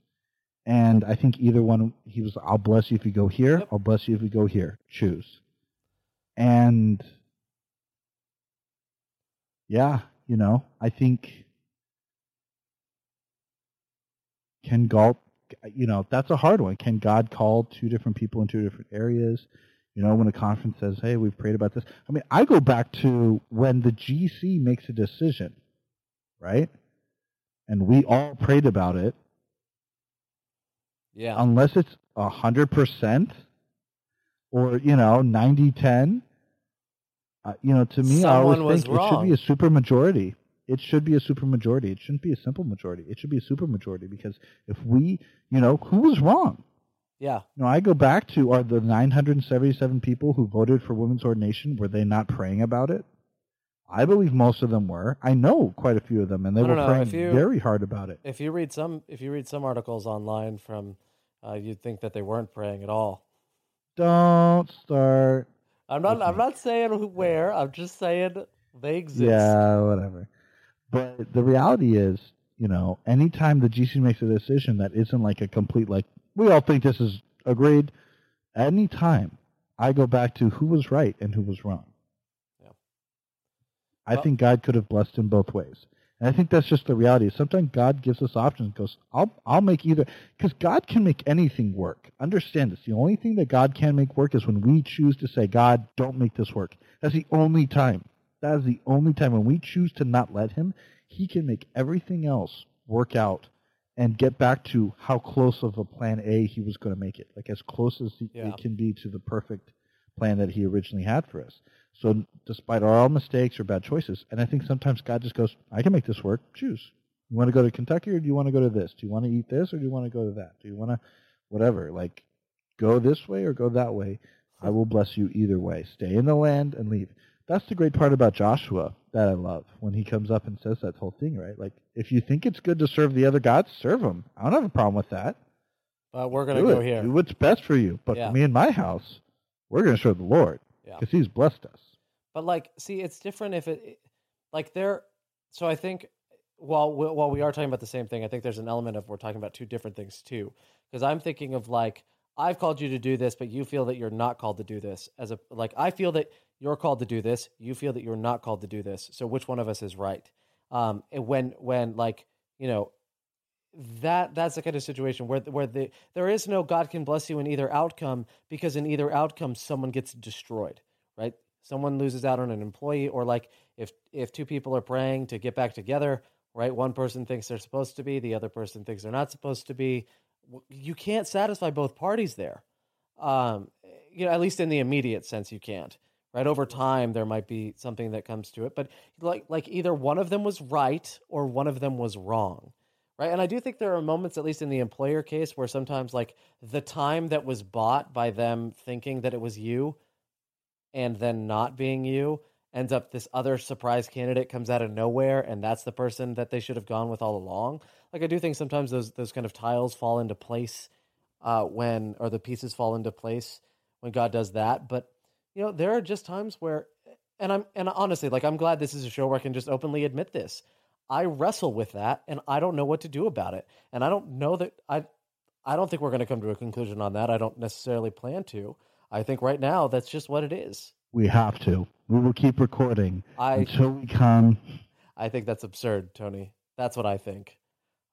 And I think either one, he was, I'll bless you if you go here. Yep. I'll bless you if you go here. Choose. And yeah, you know, I think can God, you know, that's a hard one. Can God call two different people in two different areas? You know, when a conference says, "Hey, we've prayed about this." I mean, I go back to when the GC makes a decision, right? And we all prayed about it. yeah. Unless it's a hundred percent, or you know, 90-10, uh, you know, to me, I always think it should be a super majority. It should be a super majority. It shouldn't be a simple majority. It should be a super majority because if we, you know, who was wrong? Yeah. No, I go back to are the 977 people who voted for women's ordination were they not praying about it? I believe most of them were. I know quite a few of them, and they were know, praying you- very hard about it. If you read some if you read some articles online from uh, you'd think that they weren't praying at all. Don't start. I'm not I'm me. not saying where. I'm just saying they exist. Yeah, whatever. But the reality is, you know, anytime the GC makes a decision that isn't like a complete like we all think this is agreed, Any time I go back to who was right and who was wrong. Yeah. I Well- think God could have blessed him both ways. And I think that's just the reality. Sometimes God gives us options and goes, I'll, I'll make either. Because God can make anything work. Understand this. The only thing that God can make work is when we choose to say, God, don't make this work. That's the only time. That is the only time when we choose to not let him, he can make everything else work out and get back to how close of a plan A he was going to make it. Like as close as he, Yeah. it can be to the perfect plan that he originally had for us. So despite our all mistakes or bad choices, and I think sometimes God just goes, I can make this work. Choose. You want to go to Kentucky or do you want to go to this? Do you want to eat this or do you want to go to that? Do you want to, whatever, like go this way or go that way? I will bless you either way. Stay in the land and leave. That's the great part about Joshua that I love when he comes up and says that whole thing, right? Like, if you think it's good to serve the other gods, serve them. I don't have a problem with that. But we're gonna Do go it. here. Do what's best for you. But Yeah. for me and my house, we're going to serve the Lord Yeah. because He's blessed us. But like, see, it's different if it, like, there. So I think while we- while we are talking about the same thing, I think there's an element of we're talking about two different things too. Because I'm thinking of like, I've called you to do this, but you feel that you're not called to do this. As a like, I feel that you're called to do this. You feel that you're not called to do this. So which one of us is right? Um, when when like you know that that's the kind of situation where where the there is no God can bless you in either outcome because in either outcome someone gets destroyed, right? Someone loses out on an employee, or like if if two people are praying to get back together, right? One person thinks they're supposed to be, the other person thinks they're not supposed to be. You can't satisfy both parties there. Um, you know, at least in the immediate sense, you can't. Right over time, there might be something that comes to it, but like like either one of them was right or one of them was wrong right and i do think there are moments at least in the employer case where sometimes like the time that was bought by them thinking that it was you and then not being you ends up this other surprise candidate comes out of nowhere and that's the person that they should have gone with all along. Like I do think sometimes those those kind of tiles fall into place uh, when or the pieces fall into place when God does that. But you know, there are just times where and I'm and honestly, like I'm glad this is a show where I can just openly admit this. I wrestle with that and I don't know what to do about it. And I don't know that I I don't think we're going to come to a conclusion on that. I don't necessarily plan to. I think right now that's just what it is. We have to. We will keep recording I until we come. I think that's absurd, Tony. That's what I think.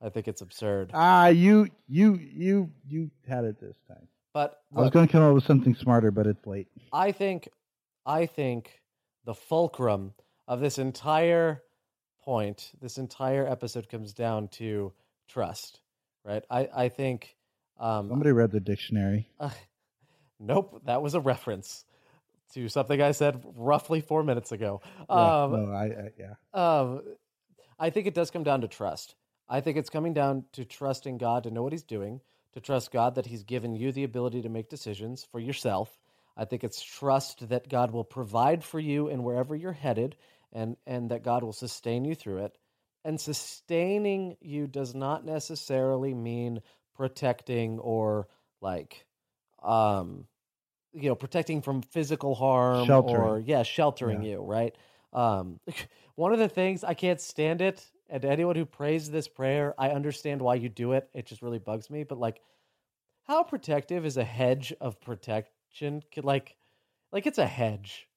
I think it's absurd. Ah, you, you, you, you had it this time. But I was look, going to come up with something smarter, but it's late. I think I think the fulcrum of this entire point, this entire episode comes down to trust, right? I I think um Somebody read the dictionary. uh, nope, that was a reference to something I said roughly 4 minutes ago. Yeah, Um no, I, I, yeah. um, I think it does come down to trust. I think it's coming down to trusting God to know what He's doing, to trust God that He's given you the ability to make decisions for yourself. I think it's trust that God will provide for you and wherever you're headed, and and that God will sustain you through it. And sustaining you does not necessarily mean protecting or like, um, you know, protecting from physical harm or yeah, sheltering Yeah. you, right? Um, one of the things I can't stand it, and anyone who prays this prayer, I understand why you do it. It just really bugs me. But like, how protective is a hedge of protection? Could like, like it's a hedge.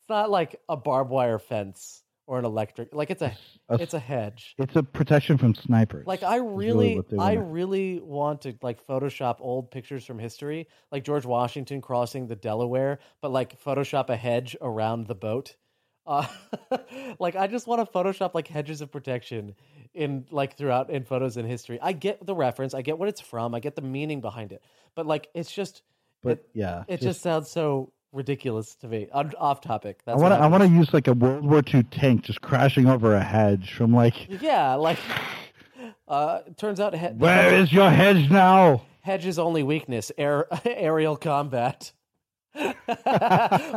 It's not like a barbed wire fence or an electric. Like it's a, A- it's a hedge. It's a protection from snipers. Like I really really, I really want to like Photoshop old pictures from history, like George Washington crossing the Delaware, but like Photoshop a hedge around the boat. Uh, like I just want to Photoshop like hedges of protection in like throughout in photos in history. I get the reference, I get what it's from, I get the meaning behind it, but like it's just, but it, yeah, it just sounds so ridiculous to me. On, off topic. I want to. I want to use like a World War II tank just crashing over a hedge from like. Yeah, like. Uh, turns out he- Where is your hedge now? Hedge's only weakness: air, aerial combat.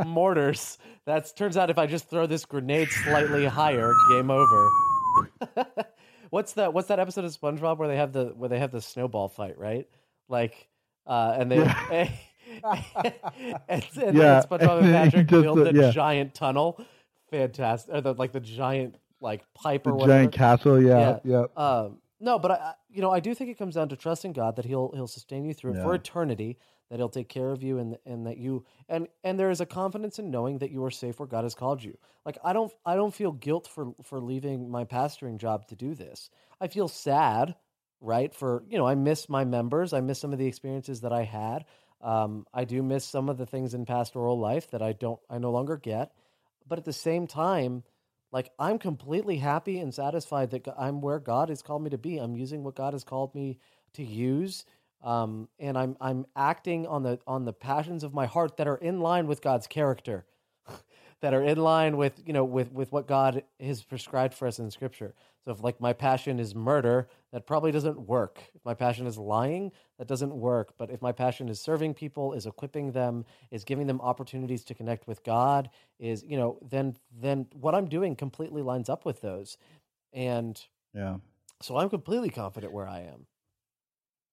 Mortars. That's turns out if I just throw this grenade slightly higher, game over. what's that? What's that episode of SpongeBob where they have the where they have the snowball fight? Right, like, uh, and they. and, and, and Yeah, SpongeBob and Patrick build the- the yeah. giant tunnel. Fantastic, or the like the giant like pipe The or whatever. giant castle. Yeah, yeah. Um, no, but I, you know, I do think it comes down to trusting God that He'll He'll sustain you through it for eternity. That He'll take care of you, and and that you and and there is a confidence in knowing that you are safe where God has called you. Like I don't I don't feel guilt for for leaving my pastoring job to do this. I feel sad, right? For you know, I miss my members. I miss some of the experiences that I had. Um, I do miss some of the things in pastoral life that I don't I no longer get. But at the same time, like I'm completely happy and satisfied that I'm where God has called me to be. I'm using what God has called me to use, um, and I'm I'm acting on the on the passions of my heart that are in line with God's character, that are in line with you know with with what God has prescribed for us in Scripture. So if like my passion is murder, that probably doesn't work. If my passion is lying, that doesn't work. But if my passion is serving people, is equipping them, is giving them opportunities to connect with God, is you know then then what I'm doing completely lines up with those, and Yeah. so I'm completely confident where I am.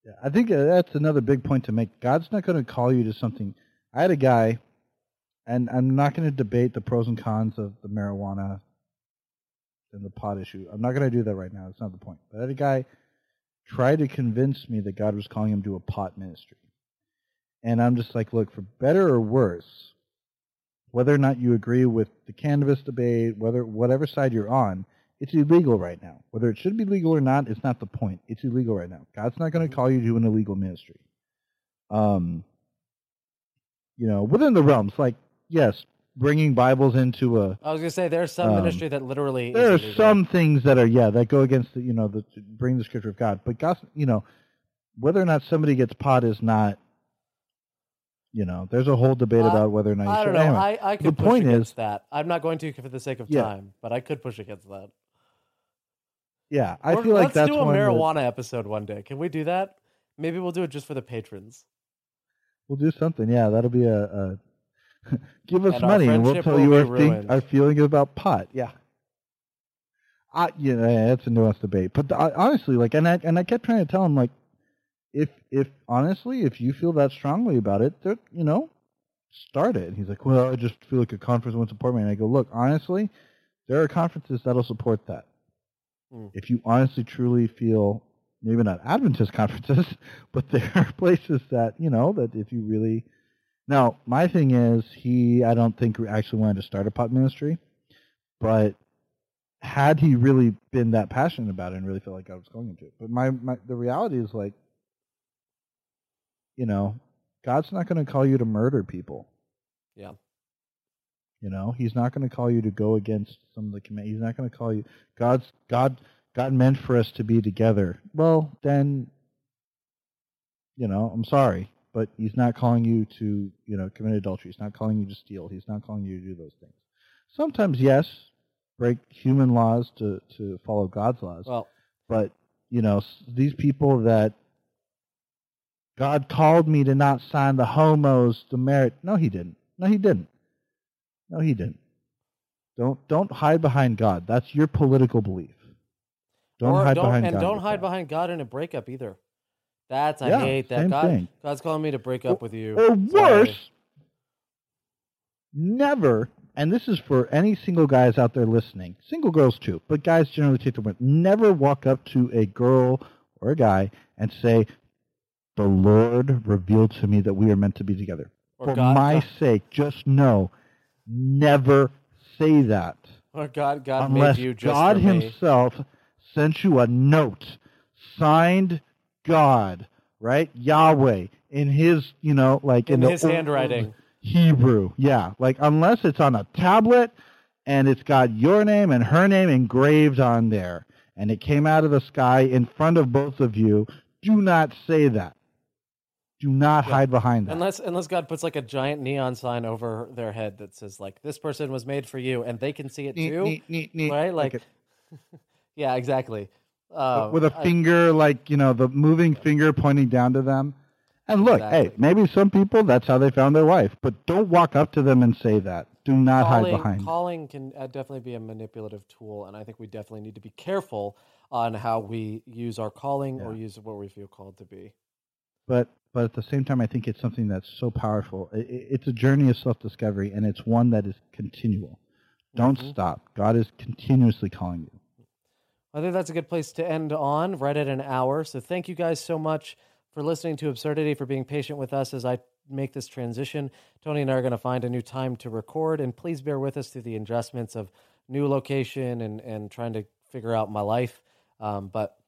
Yeah, I think uh, that's another big point to make. God's not going to call you to something. I had a guy, and I'm not going to debate the pros and cons of the marijuana and the pot issue. I'm not going to do that right now. That's not the point. But I had a guy try to convince me that God was calling him to a pot ministry. And I'm just like, look, for better or worse, whether or not you agree with the cannabis debate, whether whatever side you're on, it's illegal right now. Whether it should be legal or not, it's not the point. It's illegal right now. God's not going to call you to an illegal ministry. Um, you know, within the realms, like yes, bringing Bibles into a. I was gonna say there's some Um, ministry that literally There are some things that are yeah that go against the you know the to bring the scripture of God, but God, you know, whether or not somebody gets pot is not. You know, there's a whole debate Uh, about whether or not. You I don't know. Anyway, I, I could the push point against is- that. I'm not going to for the sake of Yeah. time, but I could push against that. Yeah, I Or feel like let's that's do a marijuana episode one day. Can we do that? Maybe we'll do it just for the patrons. We'll do something. Yeah, that'll be a. a Give us And money, and we'll tell you our, thing, our feeling about pot. Yeah. I, yeah, yeah, that's a nuanced debate. But I, honestly, like, and I and I kept trying to tell him, like, if if honestly, if you feel that strongly about it, you know, start it. And he's like, well, I just feel like a conference won't support me. And I go, look, honestly, there are conferences that'll support that. Hmm. If you honestly, truly feel, maybe not Adventist conferences, but there are places that you know that if you really now, my thing is, he, I don't think actually wanted to start a pot ministry, but had he really been that passionate about it and really felt like I was going into it, but my, my the reality is like, you know, God's not going to call you to murder people. Yeah. You know, He's not going to call you to go against some of the command. He's not going to call you. God's God. God meant for us to be together. Well, then, you know, I'm sorry but he's not calling you to, you know, commit adultery. He's not calling you to steal. He's not calling you to do those things. Sometimes, yes, break human laws to, to follow God's laws. Well, but, you know, these people that God called me to not sign the homos to merit. No, he didn't. No, he didn't. No, he didn't. Don't don't hide behind God. That's your political belief. Don't or hide don't, behind and God. don't hide that. behind God in a breakup either. That's I Yeah, hate that. God, thing. God's calling me to break up with you. Or Sorry. worse, never, and this is for any single guys out there listening, single girls too, but guys generally take the win. Never walk up to a girl or a guy and say, "The Lord revealed to me that we are meant to be together." Or for God- my God- sake, just know, never say that Or God, God unless made you just God for me. Himself sent you a note signed God, right? Yahweh in His, you know, like in, in His handwriting. Hebrew, yeah. Like unless it's on a tablet and it's got your name and her name engraved on there, and it came out of the sky in front of both of you. Do not say that. Do not Yeah. hide behind that. Unless unless God puts like a giant neon sign over their head that says like this person was made for you and they can see it Neat, too. neat, neat, neat. Right? Like Yeah, exactly. Uh, with a finger, like you know, the moving finger pointing down to them. And look, hey, maybe some people that's how they found their wife, but don't walk up to them and say that. Do not hide calling, behind. calling can uh, definitely be a manipulative tool, and I think we definitely need to be careful on how we use our calling or use what we feel called to be. but but at the same time, I think it's something that's so powerful. I- I it's a journey of self discovery, and it's one that is continual. Don't Mhm. stop. God is continuously calling you. I think that's a good place to end on, right at an hour. So thank you guys so much for listening to Absurdity, for being patient with us as I make this transition. Tony and I are going to find a new time to record, and please bear with us through the adjustments of new location and, and trying to figure out my life. Um, but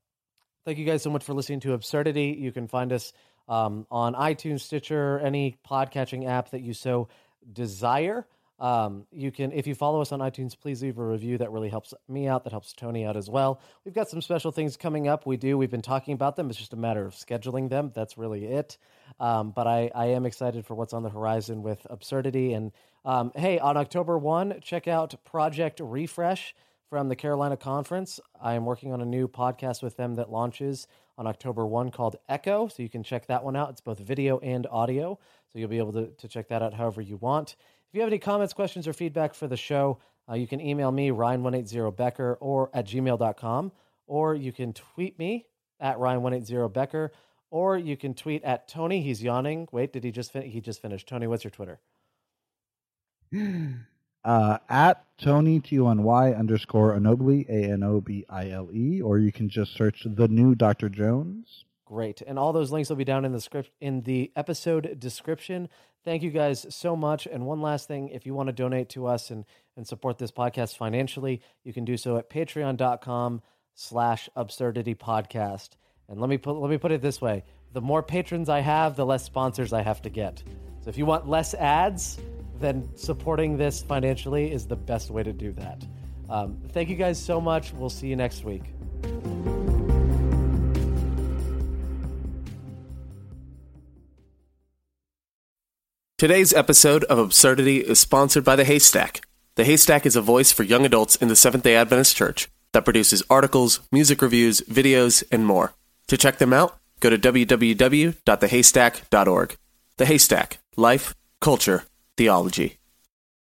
thank you guys so much for listening to Absurdity. You can find us um, on iTunes, Stitcher, any podcatching app that you so desire. Um, you can, if you follow us on iTunes, please leave a review. That really helps me out. That helps Tony out as well. We've got some special things coming up. We do. We've been talking about them. It's just a matter of scheduling them. That's really it. Um, but I, I am excited for what's on the horizon with absurdity. And um, hey, on October one, check out Project Refresh from the Carolina Conference. I am working on a new podcast with them that launches on October 1 called Echo. So you can check that one out. It's both video and audio. So you'll be able to, to check that out however you want. If you have any comments, questions, or feedback for the show, uh, you can email me, Ryan180Becker, or at gmail.com, or you can tweet me at Ryan180Becker, or you can tweet at Tony. He's yawning. Wait, did he just fin- he just finished? Tony, what's your Twitter? Uh, at Tony T O N Y underscore Anobile A N O B I L E, or you can just search the new Dr. Jones. Great. And all those links will be down in the script in the episode description. Thank you guys so much. And one last thing, if you want to donate to us and, and support this podcast financially, you can do so at patreon.com slash absurdity podcast. And let me put let me put it this way. The more patrons I have, the less sponsors I have to get. So if you want less ads, then supporting this financially is the best way to do that. Um, thank you guys so much. We'll see you next week. Today's episode of Absurdity is sponsored by The Haystack. The Haystack is a voice for young adults in the Seventh day Adventist Church that produces articles, music reviews, videos, and more. To check them out, go to www.thehaystack.org. The Haystack Life, Culture, theology.